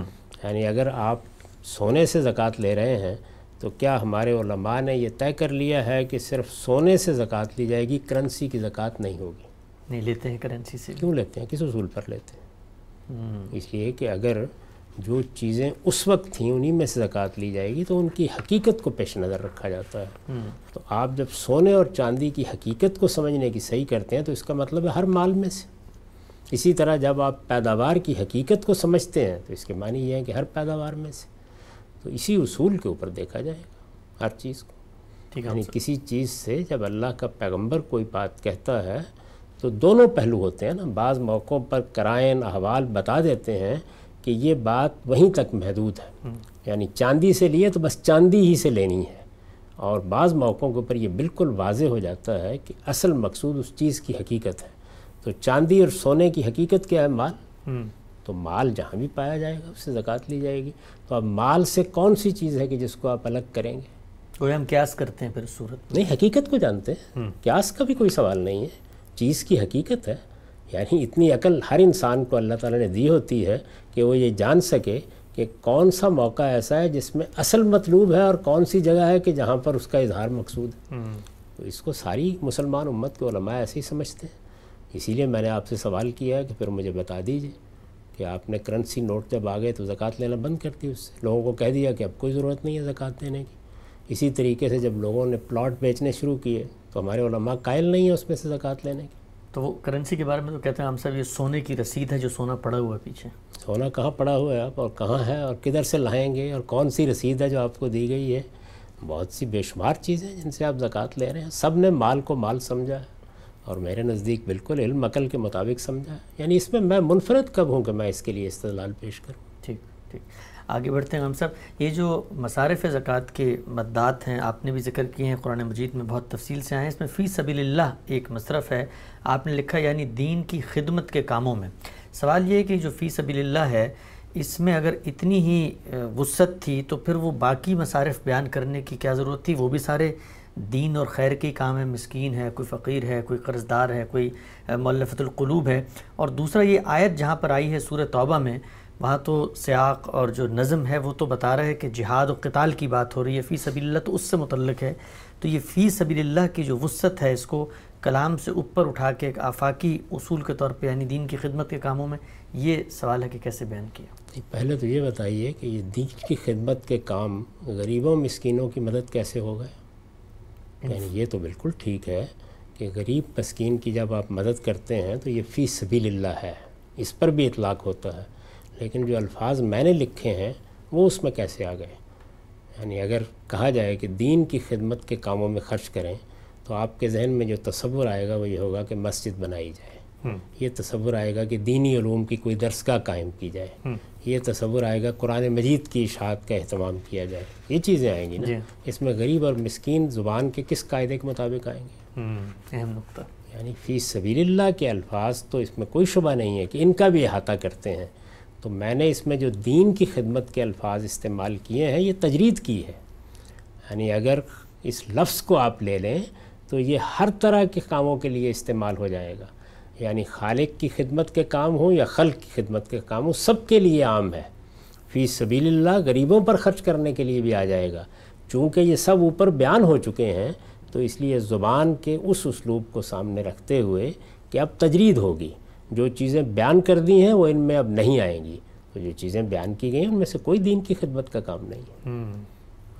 یعنی اگر آپ سونے سے زکوٰۃ لے رہے ہیں تو کیا ہمارے علماء نے یہ طے کر لیا ہے کہ صرف سونے سے زکوٰۃ لی جائے گی کرنسی کی زکوٰۃ نہیں ہوگی؟ نہیں لیتے ہیں کرنسی سے کیوں لیتے ہیں؟ کس اصول پر لیتے ہیں؟ اس لیے کہ اگر جو چیزیں اس وقت تھیں انہی میں سے زکوٰۃ لی جائے گی تو ان کی حقیقت کو پیش نظر رکھا جاتا ہے۔ تو آپ جب سونے اور چاندی کی حقیقت کو سمجھنے کی صحیح کرتے ہیں تو اس کا مطلب ہے ہر مال میں سے۔ اسی طرح جب آپ پیداوار کی حقیقت کو سمجھتے ہیں تو اس کے معنی یہ ہے کہ ہر پیداوار میں سے۔ تو اسی اصول کے اوپر دیکھا جائے گا ہر چیز کو۔ یعنی کسی چیز سے جب اللہ کا پیغمبر کوئی بات کہتا ہے تو دونوں پہلو ہوتے ہیں نا۔ بعض موقعوں پر کرائن احوال بتا دیتے ہیں کہ یہ بات وہیں تک محدود ہے۔ یعنی چاندی سے لیے تو بس چاندی ہی سے لینی ہے۔ اور بعض موقعوں کے اوپر یہ بالکل واضح ہو جاتا ہے کہ اصل مقصود اس چیز کی حقیقت ہے۔ تو چاندی اور سونے کی حقیقت کیا ہے مال؟ تو مال جہاں بھی پایا جائے گا اس سے زکوٰۃ لی جائے گی۔ تو اب مال سے کون سی چیز ہے کہ جس کو آپ الگ کریں گے؟ کوئی ہم کیاس کرتے ہیں پھر صورت نہیں حقیقت کو جانتے ہیں۔ کیاس کا بھی کوئی سوال نہیں ہے۔ چیز کی حقیقت ہے یعنی اتنی عقل ہر انسان کو اللہ تعالیٰ نے دی ہوتی ہے کہ وہ یہ جان سکے کہ کون سا موقع ایسا ہے جس میں اصل مطلوب ہے اور کون سی جگہ ہے کہ جہاں پر اس کا اظہار مقصود ہے۔ تو اس کو ساری مسلمان امت کے علماء ایسے ہی سمجھتے ہیں۔ اسی لیے میں نے آپ سے سوال کیا ہے کہ پھر مجھے بتا دیجیے۔ کہ آپ نے کرنسی نوٹ جب آ گئے تو زکوٰۃ لینا بند کر دی اس سے۔ لوگوں کو کہہ دیا کہ اب کوئی ضرورت نہیں ہے زکوٰۃ دینے کی۔ اسی طریقے سے جب لوگوں نے پلاٹ بیچنے شروع کیے تو ہمارے علماء قائل نہیں ہیں اس میں سے زکوٰۃ لینے کی۔ تو وہ کرنسی کے بارے میں تو کہتے ہیں ہم سب یہ سونے کی رسید ہے جو سونا پڑا ہوا ہے پیچھے۔ سونا کہاں پڑا ہوا ہے آپ اور کہاں ہے اور کدھر سے لائیں گے اور کون سی رسید ہے جو آپ کو دی گئی ہے؟ بہت سی بے شمار چیزیں جن سے آپ زکوٰۃ لے رہے ہیں۔ سب نے مال کو مال سمجھا ہے۔ اور میرے نزدیک بالکل علم عقل کے مطابق سمجھا یعنی اس میں میں منفرد کب ہوں کہ میں اس کے لیے استدلال پیش کروں؟ ٹھیک ٹھیک۔ آگے بڑھتے ہیں ہم سب۔ یہ جو مصارف زکوٰۃ کے مددات ہیں، آپ نے بھی ذکر کیے ہیں قرآن مجید میں بہت تفصیل سے آئے ہیں۔ اس میں فی سبیل اللہ ایک مصرف ہے۔ آپ نے لکھا یعنی دین کی خدمت کے کاموں میں۔ سوال یہ ہے کہ جو فی سبیل اللہ ہے، اس میں اگر اتنی ہی وسعت تھی تو پھر وہ باقی مصارف بیان کرنے کی کیا ضرورت تھی؟ وہ بھی سارے دین اور خیر کی کام ہے، مسکین ہے، کوئی فقیر ہے، کوئی قرض دار ہے، کوئی مولفت القلوب ہے۔ اور دوسرا یہ آیت جہاں پر آئی ہے سورہ توبہ میں، وہاں تو سیاق اور جو نظم ہے وہ تو بتا رہا ہے کہ جہاد و قتال کی بات ہو رہی ہے، فی سبیل اللہ تو اس سے متعلق ہے۔ تو یہ فی سبیل اللہ کی جو وسعت ہے اس کو کلام سے اوپر اٹھا کے ایک آفاقی اصول کے طور پہ یعنی دین کی خدمت کے کاموں میں، یہ سوال ہے کہ کیسے بیان کیا؟ جی، پہلے تو یہ بتائیے کہ یہ دین کی خدمت کے کام غریبوں، مسکینوں کی مدد کیسے ہو گئے یعنی یہ تو بالکل ٹھیک ہے کہ غریب مسکین کی جب آپ مدد کرتے ہیں تو یہ فی سبیل اللہ ہے اس پر بھی اطلاق ہوتا ہے۔ لیکن جو الفاظ میں نے لکھے ہیں وہ اس میں کیسے آ گئے؟ یعنی اگر کہا جائے کہ دین کی خدمت کے کاموں میں خرچ کریں تو آپ کے ذہن میں جو تصور آئے گا وہ یہ ہوگا کہ مسجد بنائی جائے۔ یہ تصور آئے گا کہ دینی علوم کی کوئی درسگاہ قائم کی جائے۔ یہ تصور آئے گا قرآن مجید کی اشاعت کا اہتمام کیا جائے۔ یہ چیزیں آئیں گی نا۔ جی۔ اس میں غریب اور مسکین زبان کے کس قاعدے کے مطابق آئیں گے؟ اہم نقطہ۔ یعنی فی سبیل اللہ کے الفاظ تو اس میں کوئی شبہ نہیں ہے کہ ان کا بھی احاطہ کرتے ہیں۔ تو میں نے اس میں جو دین کی خدمت کے الفاظ استعمال کیے ہیں یہ تجرید کی ہے۔ یعنی اگر اس لفظ کو آپ لے لیں تو یہ ہر طرح کے کاموں کے لیے استعمال ہو جائے گا۔ یعنی خالق کی خدمت کے کام ہوں یا خلق کی خدمت کے کام ہوں، سب کے لیے عام ہے۔ فی سبیل اللہ غریبوں پر خرچ کرنے کے لیے بھی آ جائے گا۔ چونکہ یہ سب اوپر بیان ہو چکے ہیں، تو اس لیے زبان کے اس اسلوب کو سامنے رکھتے ہوئے کہ اب تجرید ہوگی۔ جو چیزیں بیان کر دی ہیں، وہ ان میں اب نہیں آئیں گی۔ تو جو چیزیں بیان کی گئی ہیں، ان میں سے کوئی دین کی خدمت کا کام نہیں ہے۔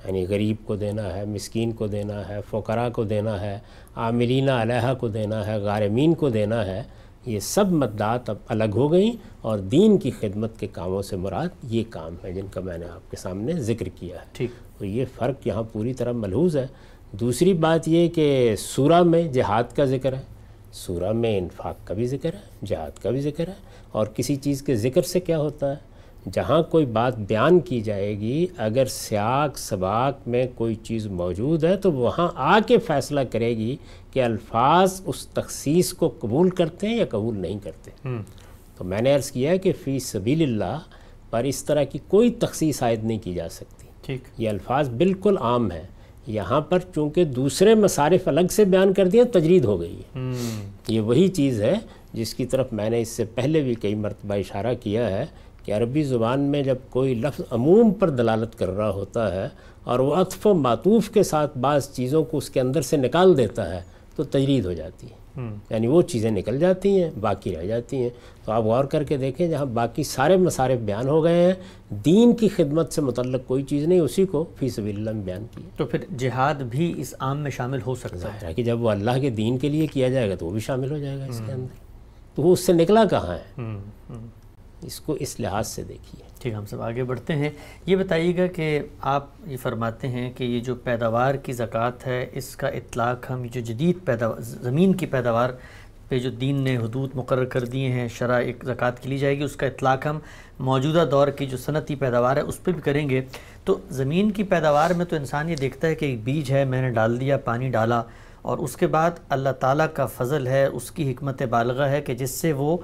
یعنی غریب کو دینا ہے مسکین کو دینا ہے فقراء کو دینا ہے عاملین علیہ کو دینا ہے غارمین کو دینا ہے یہ سب مددات اب الگ ہو گئیں اور دین کی خدمت کے کاموں سے مراد یہ کام ہے جن کا میں نے آپ کے سامنے ذکر کیا ہے۔ ٹھیک۔ تو یہ فرق یہاں پوری طرح ملحوظ ہے۔ دوسری بات یہ کہ سورہ میں جہاد کا ذکر ہے سورہ میں انفاق کا بھی ذکر ہے جہاد کا بھی ذکر ہے اور کسی چیز کے ذکر سے کیا ہوتا ہے؟ جہاں کوئی بات بیان کی جائے گی اگر سیاق سباق میں کوئی چیز موجود ہے تو وہاں آ کے فیصلہ کرے گی کہ الفاظ اس تخصیص کو قبول کرتے ہیں یا قبول نہیں کرتے۔ تو میں نے عرض کیا ہے کہ فی سبیل اللہ پر اس طرح کی کوئی تخصیص عائد نہیں کی جا سکتی۔ ٹھیک۔ یہ الفاظ بالکل عام ہے یہاں پر چونکہ دوسرے مصارف الگ سے بیان کر دیے تجرید ہو گئی ہے۔ یہ وہی چیز ہے جس کی طرف میں نے اس سے پہلے بھی کئی مرتبہ اشارہ کیا ہے۔ کہ عربی زبان میں جب کوئی لفظ عموم پر دلالت کر رہا ہوتا ہے اور وہ عطف و معطوف کے ساتھ بعض چیزوں کو اس کے اندر سے نکال دیتا ہے تو تجرید ہو جاتی ہے۔ یعنی وہ چیزیں نکل جاتی ہیں باقی رہ جاتی ہیں۔ تو آپ غور کر کے دیکھیں جہاں باقی سارے مصارف بیان ہو گئے ہیں دین کی خدمت سے متعلق کوئی چیز نہیں اسی کو فی سبیل اللہ میں بیان کی تو پھر جہاد بھی اس عام میں شامل ہو سکتا ہے؟ کہ جب وہ اللہ کے دین کے لیے کیا جائے گا تو وہ بھی شامل ہو جائے گا اس کے اندر۔ تو وہ اس سے نکلا کہاں ہے؟ اس کو اس لحاظ سے دیکھیے۔ ٹھیک ہم سب آگے بڑھتے ہیں۔ یہ بتائیے گا کہ آپ یہ فرماتے ہیں کہ یہ جو پیداوار کی زکوٰۃ ہے، اس کا اطلاق ہم جو جدید پیداوار، زمین کی پیداوار پہ جو دین نے حدود مقرر کر دیے ہیں شرح ایک زکوٰۃ کی لی جائے گی، اس کا اطلاق ہم موجودہ دور کی جو صنعتی پیداوار ہے، اس پہ بھی کریں گے۔ تو زمین کی پیداوار میں تو انسان یہ دیکھتا ہے کہ ایک بیج ہے، میں نے ڈال دیا، پانی ڈالا، اور اس کے بعد اللہ تعالیٰ کا فضل ہے، اس کی حکمت بالغہ ہے کہ جس سے وہ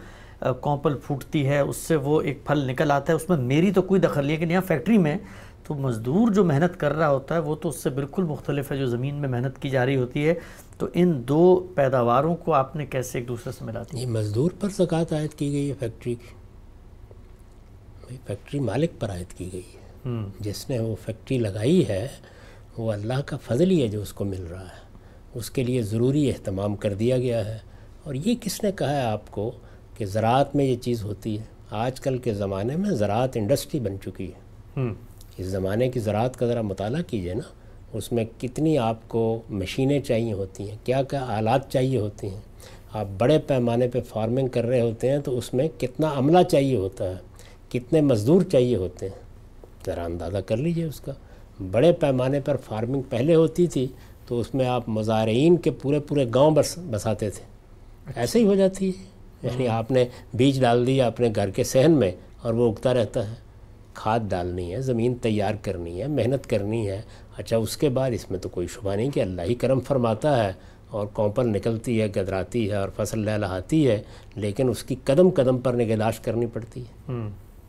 کونپل پھوٹتی ہے اس سے وہ ایک پھل نکل آتا ہے۔ اس میں میری تو کوئی دخل نہیں ہے کہ یہاں فیکٹری میں تو مزدور جو محنت کر رہا ہوتا ہے وہ تو اس سے بالکل مختلف ہے۔ جو زمین میں محنت کی جا رہی ہوتی ہے تو ان دو پیداواروں کو آپ نے کیسے ایک دوسرے سے ملا یہ مزدور پر زکوٰۃ عائد کی گئی ہے فیکٹری کی فیکٹری مالک پر عائد کی گئی ہے۔ جس نے وہ فیکٹری لگائی ہے وہ اللہ کا فضل ہی ہے جو اس کو مل رہا ہے۔ اس کے لیے ضروری اہتمام کر دیا گیا ہے۔ اور یہ کس نے کہا ہے آپ کو؟ کہ زراعت میں یہ چیز ہوتی ہے۔ آج کل کے زمانے میں زراعت انڈسٹری بن چکی ہے۔ اس زمانے کی زراعت کا ذرا مطالعہ کیجیے نا۔ اس میں کتنی آپ کو مشینیں چاہیے ہوتی ہیں کیا کیا آلات چاہیے ہوتی ہیں۔ آپ بڑے پیمانے پہ فارمنگ کر رہے ہوتے ہیں تو اس میں کتنا عملہ چاہیے ہوتا ہے کتنے مزدور چاہیے ہوتے ہیں۔ ذرا اندازہ کر لیجیے اس کا۔ بڑے پیمانے پر فارمنگ پہلے ہوتی تھی تو اس میں آپ مزارعین کے پورے پورے گاؤں بس بساتے تھے۔ ایسے ہی ہو جاتی ہے۔ یعنی آپ نے بیج ڈال دیا اپنے گھر کے صحن میں اور وہ اگتا رہتا ہے۔ کھاد ڈالنی ہے زمین تیار کرنی ہے محنت کرنی ہے۔ اچھا اس کے بعد اس میں تو کوئی شبہ نہیں کہ اللہ ہی کرم فرماتا ہے اور کوپل نکلتی ہے گدراتی ہے اور فصل لہلہاتی ہے لیکن اس کی قدم قدم پر نگہداشت کرنی پڑتی ہے۔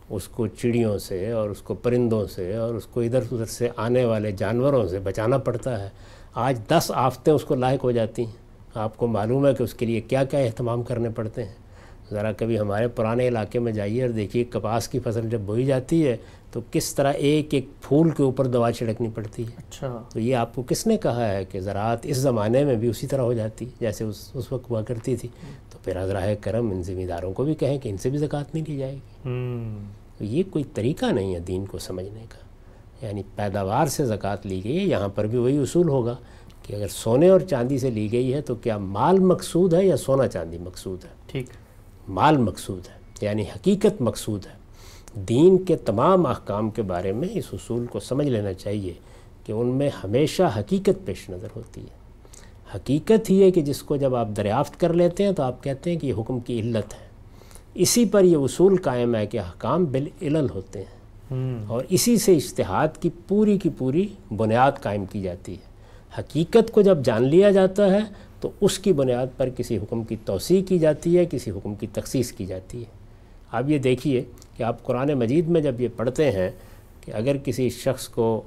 اس کو چڑیوں سے اور اس کو پرندوں سے اور اس کو ادھر ادھر سے آنے والے جانوروں سے بچانا پڑتا ہے۔ آج دس آفتیں اس کو لاحق ہو جاتی ہیں۔ آپ کو معلوم ہے کہ اس کے لیے کیا کیا اہتمام کرنے پڑتے ہیں۔ ذرا کبھی ہمارے پرانے علاقے میں جائیے اور دیکھیے کپاس کی فصل جب بوئی جاتی ہے تو کس طرح ایک ایک پھول کے اوپر دوا چھڑکنی پڑتی ہے۔ اچھا۔ تو یہ آپ کو کس نے کہا ہے کہ زراعت اس زمانے میں بھی اسی طرح ہو جاتی جیسے اس اس وقت ہوا کرتی تھی۔ تو پھر حضرہ کرم ان ذمہ داروں کو بھی کہیں کہ ان سے بھی زکوٰۃ نہیں لی جائے گی۔ تو یہ کوئی طریقہ نہیں ہے دین کو سمجھنے کا۔ یعنی پیداوار سے زکوٰۃ لی گئی ہے یہاں پر بھی وہی اصول ہوگا کہ اگر سونے اور چاندی سے لی گئی ہے تو کیا مال مقصود ہے یا سونا چاندی مقصود ہے؟ ٹھیک۔ مال مقصود ہے یعنی حقیقت مقصود ہے۔ دین کے تمام احکام کے بارے میں اس اصول کو سمجھ لینا چاہیے کہ ان میں ہمیشہ حقیقت پیش نظر ہوتی ہے۔ حقیقت ہی ہے کہ جس کو جب آپ دریافت کر لیتے ہیں تو آپ کہتے ہیں کہ یہ حکم کی علت ہے۔ اسی پر یہ اصول قائم ہے کہ احکام بالعلل ہوتے ہیں۔ اور اسی سے اشتہاد کی پوری کی پوری بنیاد قائم کی جاتی ہے۔ حقیقت کو جب جان لیا جاتا ہے تو اس کی بنیاد پر کسی حکم کی توسیع کی جاتی ہے کسی حکم کی تخصیص کی جاتی ہے۔ آپ یہ دیکھیے کہ آپ قرآن مجید میں جب یہ پڑھتے ہیں کہ اگر کسی شخص کو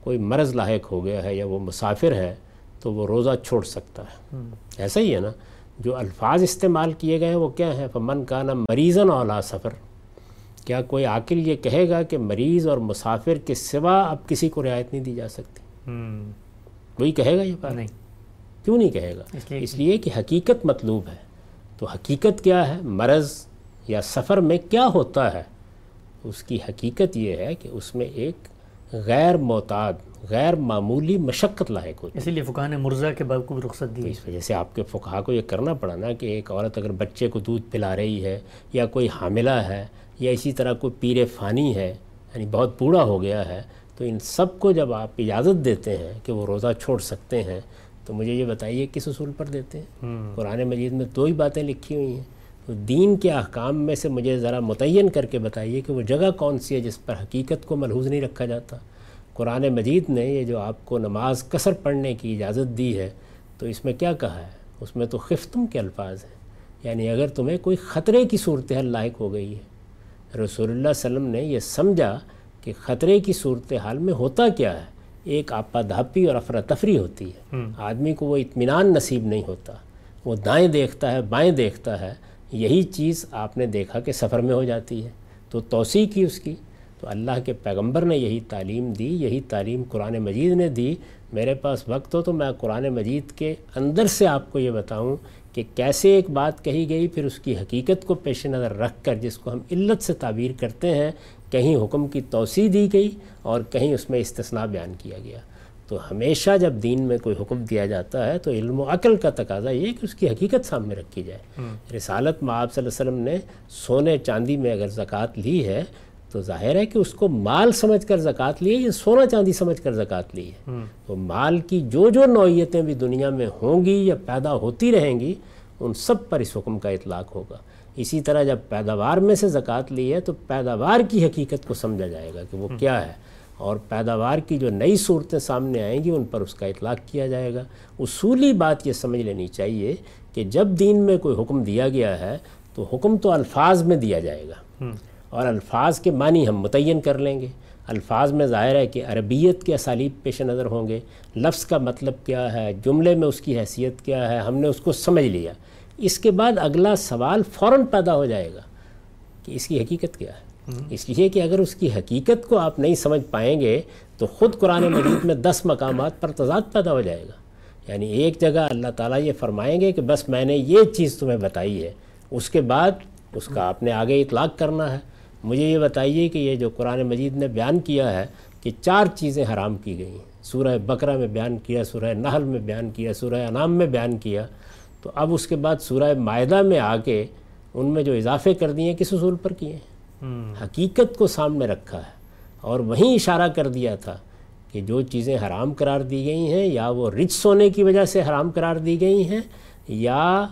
کوئی مرض لاحق ہو گیا ہے یا وہ مسافر ہے تو وہ روزہ چھوڑ سکتا ہے۔ ایسا ہی ہے نا جو الفاظ استعمال کیے گئے ہیں وہ کیا ہیں؟ فمن کا نا مریضن اولا سفر۔ کیا کوئی عاقل یہ کہے گا کہ مریض اور مسافر کے سوا اب کسی کو رعایت نہیں دی جا سکتی؟ وہی کہے گا یہ بات؟ نہیں۔ کیوں نہیں کہے گا؟ اس لیے کہ حقیقت مطلوب ہے۔ تو حقیقت کیا ہے؟ مرض یا سفر میں کیا ہوتا ہے؟ اس کی حقیقت یہ ہے کہ اس میں ایک غیر معتاد غیر معمولی مشقت لاحق ہوتی اسی لیے فقہ نے مرزا کے کو رخصت دی اس وجہ سے آپ کے فقہ کو یہ کرنا پڑا نا کہ ایک عورت اگر بچے کو دودھ پلا رہی ہے یا کوئی حاملہ ہے یا اسی طرح کوئی پیر فانی ہے یعنی بہت بوڑھا ہو گیا ہے تو ان سب کو جب آپ اجازت دیتے ہیں کہ وہ روزہ چھوڑ سکتے ہیں تو مجھے یہ بتائیے کس اصول پر دیتے ہیں؟ قرآن مجید میں دو ہی باتیں لکھی ہوئی ہیں۔ تو دین کے احکام میں سے مجھے ذرا متعین کر کے بتائیے کہ وہ جگہ کون سی ہے جس پر حقیقت کو ملحوظ نہیں رکھا جاتا۔ قرآن مجید نے یہ جو آپ کو نماز کثر پڑھنے کی اجازت دی ہے تو اس میں کیا کہا ہے؟ اس میں تو خفتم کے الفاظ ہیں۔ یعنی اگر تمہیں کوئی خطرے کی صورتحال لائق ہو گئی ہے۔ رسول اللہ علیہ وسلم نے یہ سمجھا کہ خطرے کی صورتحال میں ہوتا کیا ہے۔ ایک آپا دھاپی اور افراتفری ہوتی ہے۔ آدمی کو وہ اطمینان نصیب نہیں ہوتا۔ وہ دائیں دیکھتا ہے بائیں دیکھتا ہے۔ یہی چیز آپ نے دیکھا کہ سفر میں ہو جاتی ہے۔ تو توسیع کی اس کی۔ تو اللہ کے پیغمبر نے یہی تعلیم دی یہی تعلیم قرآن مجید نے دی۔ میرے پاس وقت ہو تو میں قرآن مجید کے اندر سے آپ کو یہ بتاؤں کہ کیسے ایک بات کہی گئی پھر اس کی حقیقت کو پیش نظر رکھ کر جس کو ہم علت سے تعبیر کرتے ہیں کہیں حکم کی توسیع دی گئی اور کہیں اس میں استثناء بیان کیا گیا۔ تو ہمیشہ جب دین میں کوئی حکم دیا جاتا ہے تو علم و عقل کا تقاضا یہ کہ اس کی حقیقت سامنے رکھی جائے۔ رسالت میں آپ صلی اللہ علیہ وسلم نے سونے چاندی میں اگر زکوٰۃ لی ہے تو ظاہر ہے کہ اس کو مال سمجھ کر زکوٰۃ لی ہے یا سونا چاندی سمجھ کر زکوٰۃ لی ہے تو مال کی جو جو نوعیتیں بھی دنیا میں ہوں گی یا پیدا ہوتی رہیں گی ان سب پر اس حکم کا اطلاق ہوگا۔ اسی طرح جب پیداوار میں سے زکوٰۃ لی ہے تو پیداوار کی حقیقت کو سمجھا جائے گا کہ وہ کیا ہے۔ اور پیداوار کی جو نئی صورتیں سامنے آئیں گی ان پر اس کا اطلاق کیا جائے گا۔ اصولی بات یہ سمجھ لینی چاہیے کہ جب دین میں کوئی حکم دیا گیا ہے تو حکم تو الفاظ میں دیا جائے گا۔ اور الفاظ کے معنی ہم متعین کر لیں گے۔ الفاظ میں ظاہر ہے کہ عربیت کے اسالیب پیش نظر ہوں گے۔ لفظ کا مطلب کیا ہے؟ جملے میں اس کی حیثیت کیا ہے؟ ہم نے اس کو سمجھ لیا۔ اس کے بعد اگلا سوال فوراً پیدا ہو جائے گا کہ اس کی حقیقت کیا ہے۔ اس لیے کہ اگر اس کی حقیقت کو آپ نہیں سمجھ پائیں گے تو خود قرآن مجید میں دس مقامات پر تضاد پیدا ہو جائے گا۔ یعنی ایک جگہ اللہ تعالیٰ یہ فرمائیں گے کہ بس میں نے یہ چیز تمہیں بتائی ہے۔ اس کے بعد اس کا آپ نے آگے اطلاق کرنا ہے۔ مجھے یہ بتائیے کہ یہ جو قرآن مجید نے بیان کیا ہے کہ چار چیزیں حرام کی گئی ہیں۔ سورہ بقرہ میں بیان کیا سورہ نحل میں بیان کیا سورہ انام میں بیان کیا۔ تو اب اس کے بعد سورہ معدہ میں آ کے ان میں جو اضافے کر دیے کس اصول پر کیے ہیں؟ حقیقت کو سامنے رکھا ہے اور وہیں اشارہ کر دیا تھا کہ جو چیزیں حرام قرار دی گئی ہیں یا وہ رچ سونے کی وجہ سے حرام قرار دی گئی ہیں یا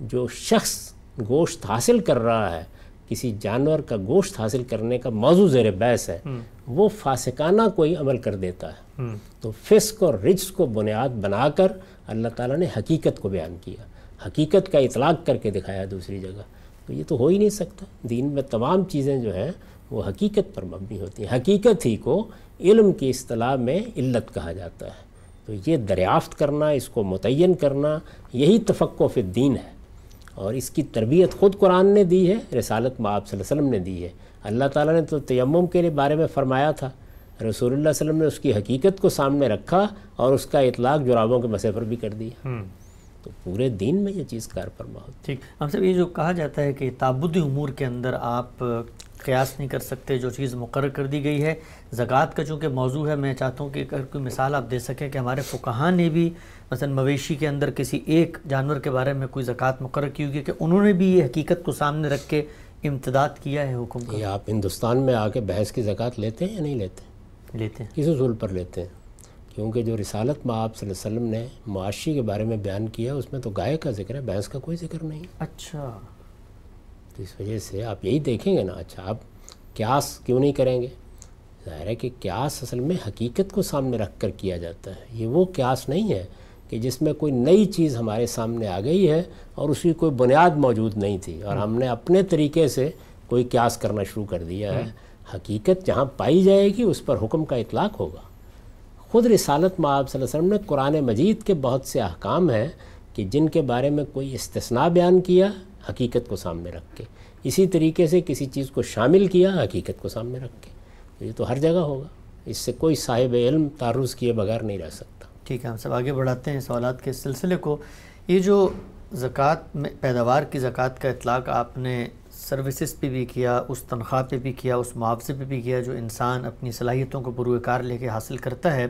جو شخص گوشت حاصل کر رہا ہے کسی جانور کا گوشت حاصل کرنے کا موضوع زیر بحث ہے وہ فاسقانہ کوئی عمل کر دیتا ہے۔ تو فسق اور رجس کو بنیاد بنا کر اللہ تعالیٰ نے حقیقت کو بیان کیا۔ حقیقت کا اطلاق کر کے دکھایا دوسری جگہ۔ تو یہ تو ہو ہی نہیں سکتا۔ دین میں تمام چیزیں جو ہیں، وہ حقیقت پر مبنی ہوتی ہیں۔ حقیقت ہی کو علم کی اصطلاح میں علت کہا جاتا ہے۔ تو یہ دریافت کرنا، اس کو متعین کرنا، یہی تفقع فی الدین ہے۔ اور اس کی تربیت خود قرآن نے دی ہے، رسالت آپ صلی اللہ علیہ وسلم نے دی ہے۔ اللہ تعالیٰ نے تو تیمم کے بارے میں فرمایا تھا۔ رسول اللہ علیہ وسلم نے اس کی حقیقت کو سامنے رکھا اور اس کا اطلاق جرابوں کے مسئلے پر بھی کر دیا۔ تو پورے دین میں یہ چیز کار فرما ہوتی۔ ٹھیک۔ ہم سب یہ جو کہا جاتا ہے کہ تعبدی امور کے اندر آپ قیاس نہیں کر سکتے جو چیز مقرر کر دی گئی ہے۔ زکوٰۃ کا چونکہ موضوع ہے میں چاہتا ہوں کہ اگر کوئی مثال آپ دے سکیں کہ ہمارے فقہاں نے بھی مثلا مویشی کے اندر کسی ایک جانور کے بارے میں کوئی زکوٰۃ مقرر کی ہوگی کہ انہوں نے بھی یہ حقیقت کو سامنے رکھ کے امتداد کیا ہے حکم کا؟ یہ آپ ہندوستان میں آ کے بحث کی زکوٰۃ لیتے ہیں یا نہیں لیتے؟ لیتے ہیں۔ کس اصول پر لیتے ہیں کیونکہ جو رسالت میں آپ صلی اللہ علیہ وسلم نے معاشی کے بارے میں بیان کیا اس میں تو گائے کا ذکر ہے بھینس کا کوئی ذکر نہیں۔ اچھا۔ تو اس وجہ سے آپ یہی دیکھیں گے نا اچھا آپ قیاس کیوں نہیں کریں گے؟ ظاہر ہے کہ قیاس اصل میں حقیقت کو سامنے رکھ کر کیا جاتا ہے۔ یہ وہ قیاس نہیں ہے کہ جس میں کوئی نئی چیز ہمارے سامنے آ گئی ہے اور اس کی کوئی بنیاد موجود نہیں تھی اور ہم نے اپنے طریقے سے کوئی قیاس کرنا شروع کر دیا ہے۔ حقیقت جہاں پائی جائے گی اس پر حکم کا اطلاق ہوگا۔ خود رسالت معاب صلی اللہ علیہ وسلم نے قرآن مجید کے بہت سے احکام ہیں کہ جن کے بارے میں کوئی استثناء بیان کیا، حقیقت کو سامنے رکھ کے۔ اسی طریقے سے کسی چیز کو شامل کیا، حقیقت کو سامنے رکھ کے۔ یہ تو ہر جگہ ہوگا۔ اس سے کوئی صاحب علم تعرض کیے بغیر نہیں رہ سکتا۔ ٹھیک ہے، ہم سب آگے بڑھاتے ہیں سوالات کے سلسلے کو۔ یہ جو زکوٰۃ میں، پیداوار کی زکوٰۃ کا اطلاق آپ نے سروسز پہ بھی کیا، اس تنخواہ پہ بھی کیا، اس معاوضے پہ بھی کیا جو انسان اپنی صلاحیتوں کو بروئے کار لے کے حاصل کرتا ہے۔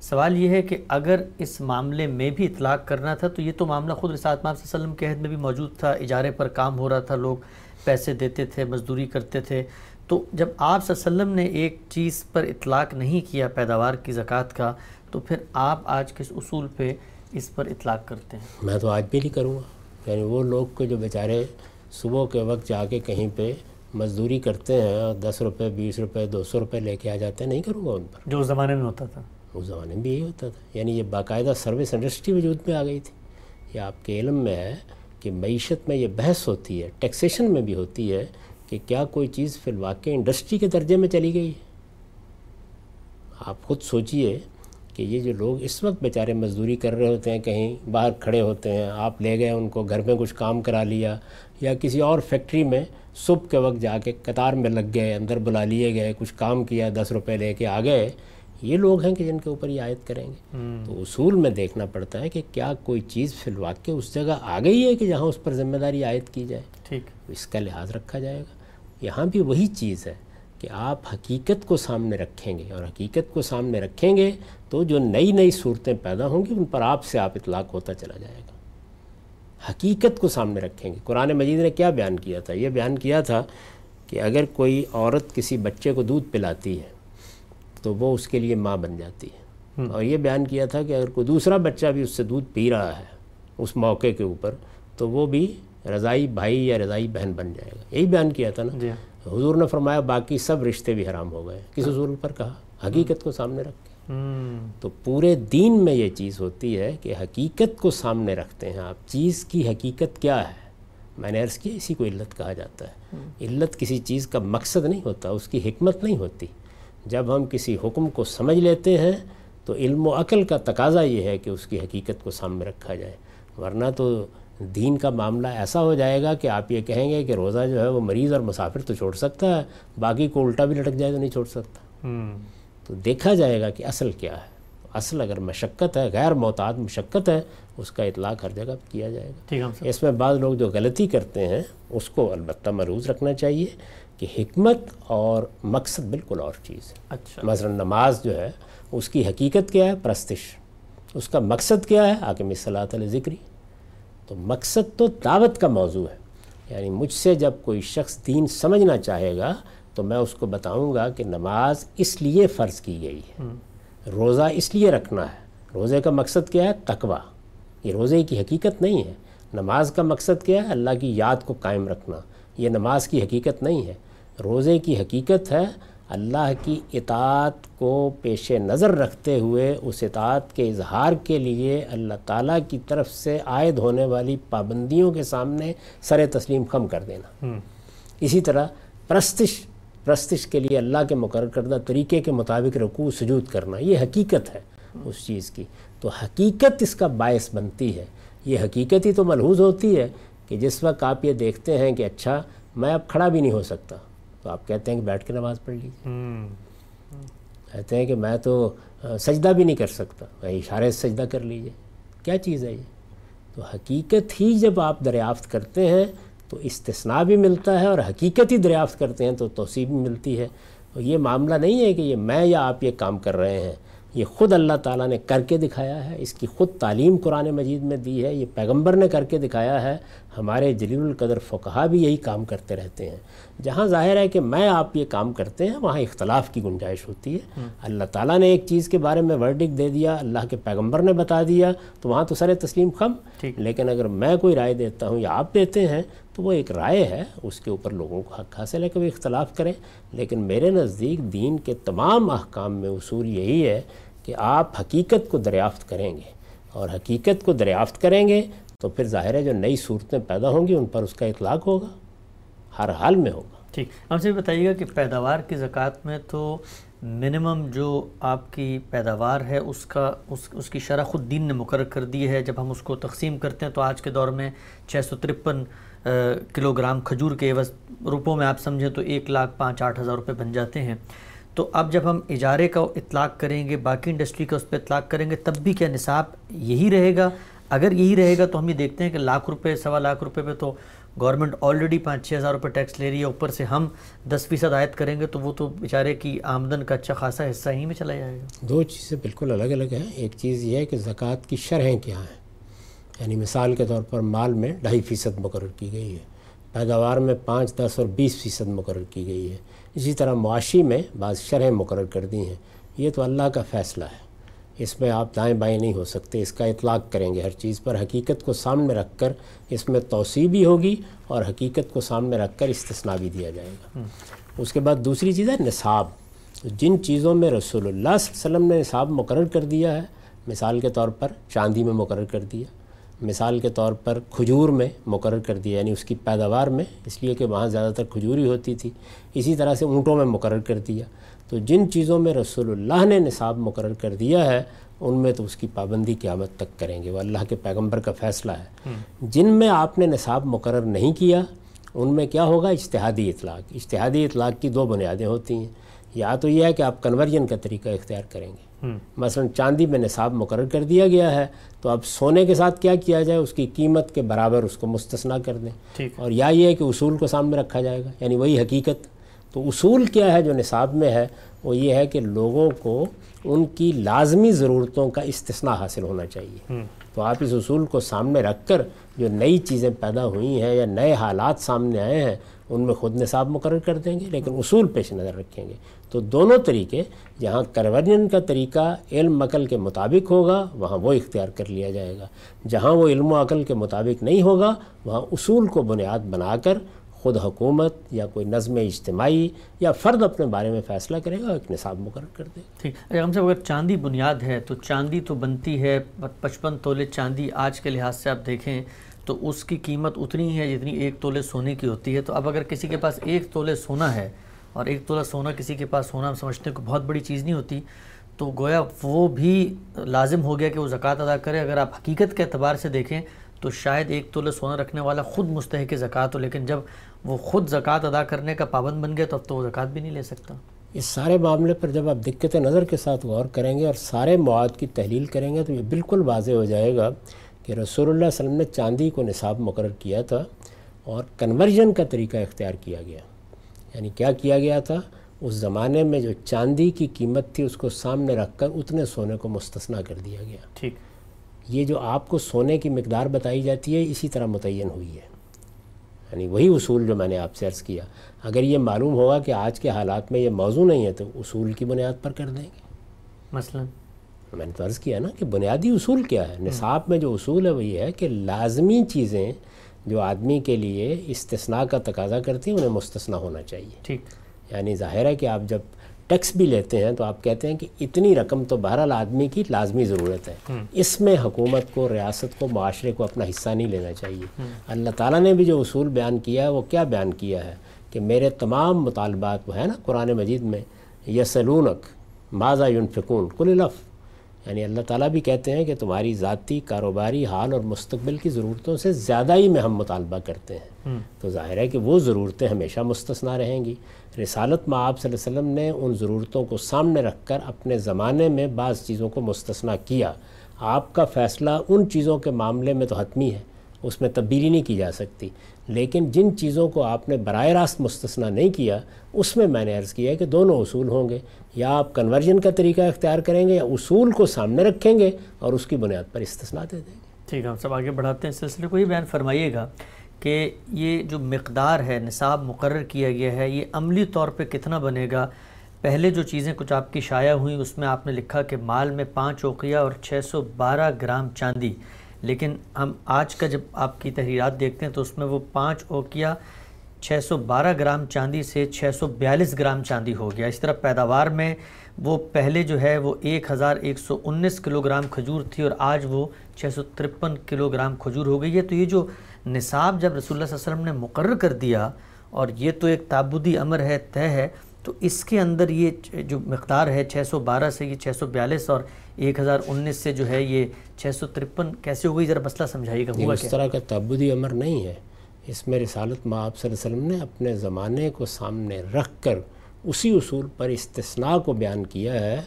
سوال یہ ہے کہ اگر اس معاملے میں بھی اطلاق کرنا تھا تو یہ تو معاملہ خود رسالت صلی اللہ علیہ وسلم کے عہد میں بھی موجود تھا، اجارے پر کام ہو رہا تھا، لوگ پیسے دیتے تھے، مزدوری کرتے تھے۔ تو جب آپ صلی اللہ علیہ وسلم نے ایک چیز پر اطلاق نہیں کیا پیداوار کی زکوٰۃ کا، تو پھر آپ آج کس اصول پہ اس پر اطلاق کرتے ہیں؟ میں تو آج بھی نہیں کروں گا۔ یعنی وہ لوگ کو جو بیچارے صبح کے وقت جا کے کہیں پہ مزدوری کرتے ہیں اور دس روپے بیس روپے دو سو روپے لے کے آ جاتے ہیں نہیں کروں گا ان پر۔ جو اس زمانے میں ہوتا تھا۔ اس زمانے میں بھی یہی ہوتا تھا۔ یعنی یہ باقاعدہ سروس انڈسٹری وجود میں آ گئی تھی۔ یہ آپ کے علم میں ہے کہ معیشت میں یہ بحث ہوتی ہے ٹیکسیشن میں بھی ہوتی ہے کہ کیا کوئی چیز فی الواقع انڈسٹری کے درجے میں چلی گئی۔ ہے آپ خود سوچئے کہ یہ جو لوگ اس وقت بیچارے مزدوری کر رہے ہوتے ہیں کہیں باہر کھڑے ہوتے ہیں آپ لے گئے ان کو گھر میں کچھ کام کرا لیا یا کسی اور فیکٹری میں صبح کے وقت جا کے قطار میں لگ گئے اندر بلا لیے گئے کچھ کام کیا دس روپے لے کے آ گئے یہ لوگ ہیں کہ جن کے اوپر یہ عائد کریں گے۔ تو اصول میں دیکھنا پڑتا ہے کہ کیا کوئی چیز فی الواقع اس جگہ آ گئی ہے کہ جہاں اس پر ذمہ داری عائد کی جائے۔ ٹھیک۔ اس کا لحاظ رکھا جائے گا۔ یہاں بھی وہی چیز ہے کہ آپ حقیقت کو سامنے رکھیں گے اور حقیقت کو سامنے رکھیں گے تو جو نئی نئی صورتیں پیدا ہوں گی ان پر آپ سے آپ اطلاق ہوتا چلا جائے گا۔ حقیقت کو سامنے رکھیں گے۔ قرآن مجید نے کیا بیان کیا تھا؟ یہ بیان کیا تھا کہ اگر کوئی عورت کسی بچے کو دودھ پلاتی ہے تو وہ اس کے لیے ماں بن جاتی ہے۔ اور یہ بیان کیا تھا کہ اگر کوئی دوسرا بچہ بھی اس سے دودھ پی رہا ہے اس موقع کے اوپر تو وہ بھی رضائی بھائی یا رضائی بہن بن جائے گا۔ یہی بیان کیا تھا نا؟ جی۔ حضور نے فرمایا باقی سب رشتے بھی حرام ہو گئے۔ کس حضور پر کہا؟ حقیقت کو سامنے رکھ تو پورے دین میں یہ چیز ہوتی ہے کہ حقیقت کو سامنے رکھتے ہیں آپ۔ چیز کی حقیقت کیا ہے؟ میں نے عرض کیا، اسی کو علت کہا جاتا ہے۔ علت کسی چیز کا مقصد نہیں ہوتا، اس کی حکمت نہیں ہوتی۔ جب ہم کسی حکم کو سمجھ لیتے ہیں تو علم و عقل کا تقاضا یہ ہے کہ اس کی حقیقت کو سامنے رکھا جائے۔ ورنہ تو دین کا معاملہ ایسا ہو جائے گا کہ آپ یہ کہیں گے کہ روزہ جو ہے وہ مریض اور مسافر تو چھوڑ سکتا ہے، باقی کو الٹا بھی لٹک جائے تو نہیں چھوڑ سکتا۔ تو دیکھا جائے گا کہ اصل کیا ہے۔ اصل اگر مشقت ہے غیر محتاط مشقت ہے اس کا اطلاق ہر جگہ کیا جائے گا۔ اس میں بعض لوگ جو غلطی کرتے ہیں اس کو البتہ مروض رکھنا چاہیے کہ حکمت اور مقصد بالکل اور چیز ہے۔ اچھا۔ مثلا نماز جو ہے اس کی حقیقت کیا ہے؟ پرستش۔ اس کا مقصد کیا ہے؟ حاکم صلاحت علیہ ذکری۔ تو مقصد تو دعوت کا موضوع ہے۔ یعنی مجھ سے جب کوئی شخص دین سمجھنا چاہے گا تو میں اس کو بتاؤں گا کہ نماز اس لیے فرض کی گئی ہے۔ روزہ اس لیے رکھنا ہے۔ روزے کا مقصد کیا ہے؟ تقوی۔ یہ روزے کی حقیقت نہیں ہے۔ نماز کا مقصد کیا ہے؟ اللہ کی یاد کو قائم رکھنا۔ یہ نماز کی حقیقت نہیں ہے۔ روزے کی حقیقت ہے اللہ کی اطاعت کو پیش نظر رکھتے ہوئے اس اطاعت کے اظہار کے لیے اللہ تعالیٰ کی طرف سے عائد ہونے والی پابندیوں کے سامنے سر تسلیم خم کر دینا۔ اسی طرح پرستش پرستش کے لیے اللہ کے مقرر کردہ طریقے کے مطابق رکوع سجود کرنا یہ حقیقت ہے اس چیز کی۔ تو حقیقت اس کا باعث بنتی ہے۔ یہ حقیقت ہی تو ملحوظ ہوتی ہے کہ جس وقت آپ یہ دیکھتے ہیں کہ اچھا میں اب کھڑا بھی نہیں ہو سکتا تو آپ کہتے ہیں کہ بیٹھ کے نماز پڑھ لیجیے کہتے ہیں کہ میں تو سجدہ بھی نہیں کر سکتا میں اشارے سے سجدہ کر لیجیے کیا چیز ہے یہ؟ تو حقیقت ہی جب آپ دریافت کرتے ہیں تو استثناء بھی ملتا ہے اور حقیقت ہی دریافت کرتے ہیں تو توسیع بھی ملتی ہے۔ یہ معاملہ نہیں ہے کہ یہ میں یا آپ یہ کام کر رہے ہیں۔ یہ خود اللہ تعالیٰ نے کر کے دکھایا ہے۔ اس کی خود تعلیم قرآن مجید میں دی ہے۔ یہ پیغمبر نے کر کے دکھایا ہے۔ ہمارے جلیل القدر فقہا بھی یہی کام کرتے رہتے ہیں۔ جہاں ظاہر ہے کہ میں آپ یہ کام کرتے ہیں وہاں اختلاف کی گنجائش ہوتی ہے۔ اللہ تعالیٰ نے ایک چیز کے بارے میں ورڈک دے دیا اللہ کے پیغمبر نے بتا دیا تو وہاں تو سر تسلیم خم۔ لیکن اگر میں کوئی رائے دیتا ہوں یا آپ دیتے ہیں تو وہ ایک رائے ہے اس کے اوپر لوگوں کو حق حاصل ہے کہ وہ اختلاف کریں۔ لیکن میرے نزدیک دین کے تمام احکام میں اصول یہی ہے کہ آپ حقیقت کو دریافت کریں گے۔ اور حقیقت کو دریافت کریں گے تو پھر ظاہر ہے جو نئی صورتیں پیدا ہوں گی ان پر اس کا اطلاق ہوگا، ہر حال میں ہوگا۔ ٹھیک۔ ہم سے بتائیے گا کہ پیداوار کی زکوٰۃ میں تو منیمم جو آپ کی پیداوار ہے، اس کا، اس اس کی شرح خود دین نے مقرر کر دی ہے۔ جب ہم اس کو تقسیم کرتے ہیں تو آج کے دور میں چھ سو ترپن کلو گرام کھجور کے عوض روپوں میں آپ سمجھیں تو ایک لاکھ پانچ آٹھ ہزار روپے بن جاتے ہیں۔ تو اب جب ہم اجارے کا اطلاق کریں گے، باقی انڈسٹری کا اس پہ اطلاق کریں گے، تب بھی کیا نصاب یہی رہے گا؟ اگر یہی رہے گا تو ہم یہ دیکھتے ہیں کہ لاکھ روپے، سوا لاکھ روپے پہ تو گورنمنٹ آلریڈی پانچ چھ ہزار روپے ٹیکس لے رہی ہے، اوپر سے ہم دس فیصد عائد کریں گے تو وہ تو بیچارے کی آمدن کا اچھا خاصا حصہ ہی میں چلا جائے گا۔ دو چیزیں بالکل الگ الگ ہیں۔ ایک چیز یہ ہے کہ زکوٰۃ کی شرحیں کیا ہیں؟ یعنی مثال کے طور پر مال میں ڈھائی فیصد مقرر کی گئی ہے، پیداوار میں پانچ، دس اور بیس فیصد مقرر کی گئی ہے۔ اسی طرح معاشی میں بعض شرح مقرر کر دی ہیں۔ یہ تو اللہ کا فیصلہ ہے۔ اس میں آپ دائیں بائیں نہیں ہو سکتے اس کا اطلاق کریں گے ہر چیز پر۔ حقیقت کو سامنے رکھ کر اس میں توسیع بھی ہوگی اور حقیقت کو سامنے رکھ کر استثناء بھی دیا جائے گا۔ اس کے بعد دوسری چیز ہے نصاب۔ جن چیزوں میں رسول اللہ صلی اللہ علیہ وسلم نے نصاب مقرر کر دیا ہے مثال کے طور پر چاندی میں مقرر کر دیا مثال کے طور پر کھجور میں مقرر کر دیا یعنی اس کی پیداوار میں اس لیے کہ وہاں زیادہ تر کھجور ہی ہوتی تھی اسی طرح سے اونٹوں میں مقرر کر دیا۔ تو جن چیزوں میں رسول اللہ نے نصاب مقرر کر دیا ہے ان میں تو اس کی پابندی قیامت تک کریں گے وہ اللہ کے پیغمبر کا فیصلہ ہے۔ جن میں آپ نے نصاب مقرر نہیں کیا ان میں کیا ہوگا؟ اجتہادی اطلاق۔ اجتہادی اطلاق کی دو بنیادیں ہوتی ہیں۔ یا تو یہ ہے کہ آپ کنورژن کا طریقہ اختیار کریں گے۔ مثلا چاندی میں نصاب مقرر کر دیا گیا ہے تو اب سونے کے ساتھ کیا کیا جائے؟ اس کی قیمت کے برابر اس کو مستثنا کر دیں۔ اور یا یہ ہے کہ اصول کو سامنے رکھا جائے گا یعنی وہی حقیقت تو اصول کیا ہے جو نصاب میں ہے وہ یہ ہے کہ لوگوں کو ان کی لازمی ضرورتوں کا استثناء حاصل ہونا چاہیے۔ تو آپ اس اصول کو سامنے رکھ کر جو نئی چیزیں پیدا ہوئی ہیں یا نئے حالات سامنے آئے ہیں ان میں خود نصاب مقرر کر دیں گے لیکن اصول پیش نظر رکھیں گے۔ تو دونوں طریقے جہاں کرورین کا طریقہ علم عقل کے مطابق ہوگا وہاں وہ اختیار کر لیا جائے گا۔ جہاں وہ علم و عقل کے مطابق نہیں ہوگا وہاں اصول کو بنیاد بنا کر خود حکومت یا کوئی نظم اجتماعی یا فرد اپنے بارے میں فیصلہ کرے گا ایک نصاب مقرر کر دے ٹھیک۔ اچھا ہم سے اگر چاندی بنیاد ہے تو چاندی تو بنتی ہے پچپن تولے چاندی آج کے لحاظ سے آپ دیکھیں تو اس کی قیمت اتنی ہے جتنی ایک تولے سونے کی ہوتی ہے۔ تو اب اگر کسی کے پاس ایک تولے سونا ہے اور ایک تولہ سونا کسی کے پاس ہونا ہم سمجھتے ہیں کہ بہت بڑی چیز نہیں ہوتی، تو گویا وہ بھی لازم ہو گیا کہ وہ زکوٰۃ ادا کرے۔ اگر آپ حقیقت کے اعتبار سے دیکھیں تو شاید ایک تولہ سونا رکھنے والا خود مستحق زکوٰۃ ہو، لیکن جب وہ خود زکوٰۃ ادا کرنے کا پابند بن گیا تو اب تو وہ زکوٰۃ بھی نہیں لے سکتا۔ اس سارے معاملے پر جب آپ دقت نظر کے ساتھ غور کریں گے اور سارے مواد کی تحلیل کریں گے تو یہ بالکل واضح ہو جائے گا کہ رسول اللہ علیہ وسلم نے چاندی کو نصاب مقرر کیا تھا اور کنورژن کا طریقہ اختیار کیا گیا۔ یعنی کیا کیا گیا تھا؟ اس زمانے میں جو چاندی کی قیمت تھی اس کو سامنے رکھ کر اتنے سونے کو مستثنا کر دیا گیا۔ ٹھیک۔ یہ جو آپ کو سونے کی مقدار بتائی جاتی ہے اسی طرح متعین ہوئی ہے۔ یعنی وہی اصول جو میں نے آپ سے عرض کیا۔ اگر یہ معلوم ہوگا کہ آج کے حالات میں یہ موضوع نہیں ہے تو اصول کی بنیاد پر کر دیں گے۔ مثلا۔ میں نے تو عرض کیا نا کہ بنیادی اصول کیا ہے۔ نصاب میں جو اصول ہے وہ یہ ہے کہ لازمی چیزیں جو آدمی کے لیے استثناء کا تقاضا کرتی ہیں انہیں مستثنا ہونا چاہیے۔ ٹھیک۔ یعنی ظاہر ہے کہ آپ جب ٹیکس بھی لیتے ہیں تو آپ کہتے ہیں کہ اتنی رقم تو بہرحال آدمی کی لازمی ضرورت ہے۔ اس میں حکومت کو ریاست کو معاشرے کو اپنا حصہ نہیں لینا چاہیے۔ اللہ تعالیٰ نے بھی جو اصول بیان کیا ہے وہ کیا بیان کیا ہے؟ کہ میرے تمام مطالبات وہ ہے نا قرآن مجید میں یسلونک ماضا یونفقون کل لف یعنی اللہ تعالیٰ بھی کہتے ہیں کہ تمہاری ذاتی کاروباری حال اور مستقبل کی ضرورتوں سے زیادہ ہی میں ہم مطالبہ کرتے ہیں۔ تو ظاہر ہے کہ وہ ضرورتیں ہمیشہ مستثنا رہیں گی۔ رسالت میں آپ صلی اللہ علیہ وسلم نے ان ضرورتوں کو سامنے رکھ کر اپنے زمانے میں بعض چیزوں کو مستثنا کیا۔ آپ کا فیصلہ ان چیزوں کے معاملے میں تو حتمی ہے اس میں تبدیلی نہیں کی جا سکتی۔ لیکن جن چیزوں کو آپ نے براہ راست مستثنا نہیں کیا، اس میں میں نے عرض کیا کہ دونوں اصول ہوں گے۔ یا آپ کنورژن کا طریقہ اختیار کریں گے یا اصول کو سامنے رکھیں گے اور اس کی بنیاد پر استثنا دے دیں گے۔ ٹھیک ہے، ہم سب آگے بڑھاتے ہیں۔ سلسلے کو ہی بیان فرمائیے گا کہ یہ جو مقدار ہے، نصاب مقرر کیا گیا ہے، یہ عملی طور پہ کتنا بنے گا؟ پہلے جو چیزیں کچھ آپ کی شائع ہوئیں، اس میں آپ نے لکھا کہ مال میں پانچ اوقیہ اور چھ سو بارہ گرام چاندی۔ لیکن ہم آج کا جب آپ کی تحریرات دیکھتے ہیں تو اس میں وہ پانچ اوقیہ چھ سو بارہ گرام چاندی سے چھ سو بیالیس گرام چاندی ہو گیا۔ اس طرح پیداوار میں وہ پہلے جو ہے وہ ایک ہزار ایک سو انیس کلو گرام کھجور تھی اور آج وہ چھ سو ترپن کلو گرام کھجور ہو گئی ہے۔ تو یہ جو نصاب جب رسول اللہ صلی اللہ علیہ وسلم نے مقرر کر دیا اور یہ تو ایک تعبدی امر ہے، طے ہے تو اس کے اندر یہ جو مقدار ہے چھ سو بارہ سے یہ چھ سو بیالیس اور ایک ہزار انیس سے جو ہے یہ چھ سو ترپن کیسے ہو گئی ذرا مسئلہ سمجھائیے گا اس طرح کا تعبدی امر نہیں ہے۔ اس میں رسالت ماں آپ صلی اللہ علیہ وسلم نے اپنے زمانے کو سامنے رکھ کر اسی اصول پر استثناء کو بیان کیا ہے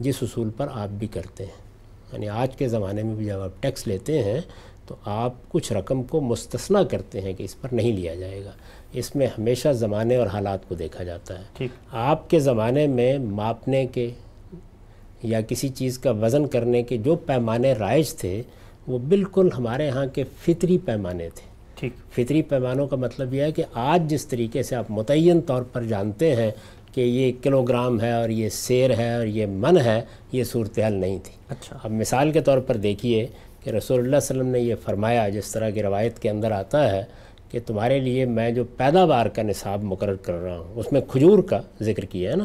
جس اصول پر آپ بھی کرتے ہیں۔ یعنی آج کے زمانے میں بھی جب آپ ٹیکس لیتے ہیں تو آپ کچھ رقم کو مستثنا کرتے ہیں کہ اس پر نہیں لیا جائے گا۔ اس میں ہمیشہ زمانے اور حالات کو دیکھا جاتا ہے۔ آپ کے زمانے میں ماپنے کے یا کسی چیز کا وزن کرنے کے جو پیمانے رائج تھے وہ بالکل ہمارے ہاں کے فطری پیمانے تھے۔ فطری پیمانوں کا مطلب یہ ہے کہ آج جس طریقے سے آپ متعین طور پر جانتے ہیں کہ یہ کلو گرام ہے اور یہ سیر ہے اور یہ من ہے یہ صورتحال نہیں تھی۔ اچھا۔ اب مثال کے طور پر دیکھیے کہ رسول اللہ علیہ وسلم نے یہ فرمایا جس طرح کی روایت کے اندر آتا ہے کہ تمہارے لیے میں جو پیداوار کا نصاب مقرر کر رہا ہوں اس میں کھجور کا ذکر کیا ہے نا؟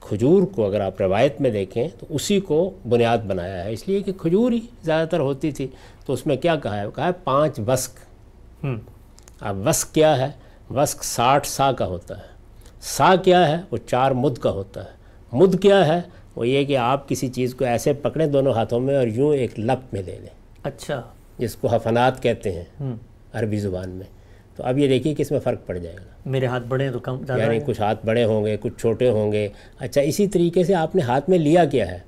کھجور کو اگر آپ روایت میں دیکھیں تو اسی کو بنیاد بنایا ہے۔ اس لیے کہ کھجور ہی زیادہ تر ہوتی تھی۔ تو اس میں کیا کہا ہے؟ کہا ہے پانچ وسک اب وسک کیا ہے؟ وسک ساٹھ سا کا ہوتا ہے۔ سا کیا ہے؟ وہ چار مد کا ہوتا ہے۔ مد کیا ہے؟ وہ یہ کہ آپ کسی چیز کو ایسے پکڑیں دونوں ہاتھوں میں اور یوں ایک لپ میں لے لیں۔ اچھا۔ جس کو حفنات کہتے ہیں۔ عربی زبان میں۔ تو اب یہ دیکھیے کہ اس میں فرق پڑ جائے گا۔ میرے ہاتھ بڑے ہیں تو کم یعنی کچھ ہاتھ بڑے ہوں گے کچھ چھوٹے ہوں گے۔ اچھا اسی طریقے سے آپ نے ہاتھ میں لیا کیا ہے؟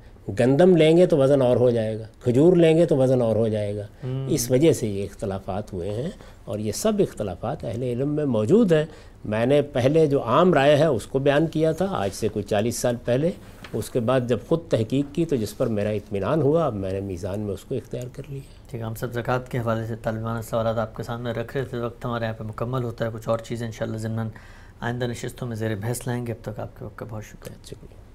گندم لیں گے تو وزن اور ہو جائے گا کھجور لیں گے تو وزن اور ہو جائے گا۔ اس وجہ سے یہ اختلافات ہوئے ہیں اور یہ سب اختلافات اہل علم میں موجود ہیں۔ میں نے پہلے جو عام رائے ہے اس کو بیان کیا تھا آج سے کوئی چالیس سال پہلے۔ اس کے بعد جب خود تحقیق کی تو جس پر میرا اطمینان ہوا اب میں نے میزان میں اس کو اختیار کر لیا۔ ٹھیک ہے ہم سب زکوٰۃ کے حوالے سے طالبانہ سوالات آپ کے سامنے رکھ رہے تھے۔ وقت ہمارے یہاں پہ مکمل ہوتا ہے کچھ اور چیزیں انشاءاللہ شاء اللہ آئندہ نشستوں میں زیر بحث لائیں گے۔ اب تک آپ کے وقت کا بہت شکریہ۔ شکریہ۔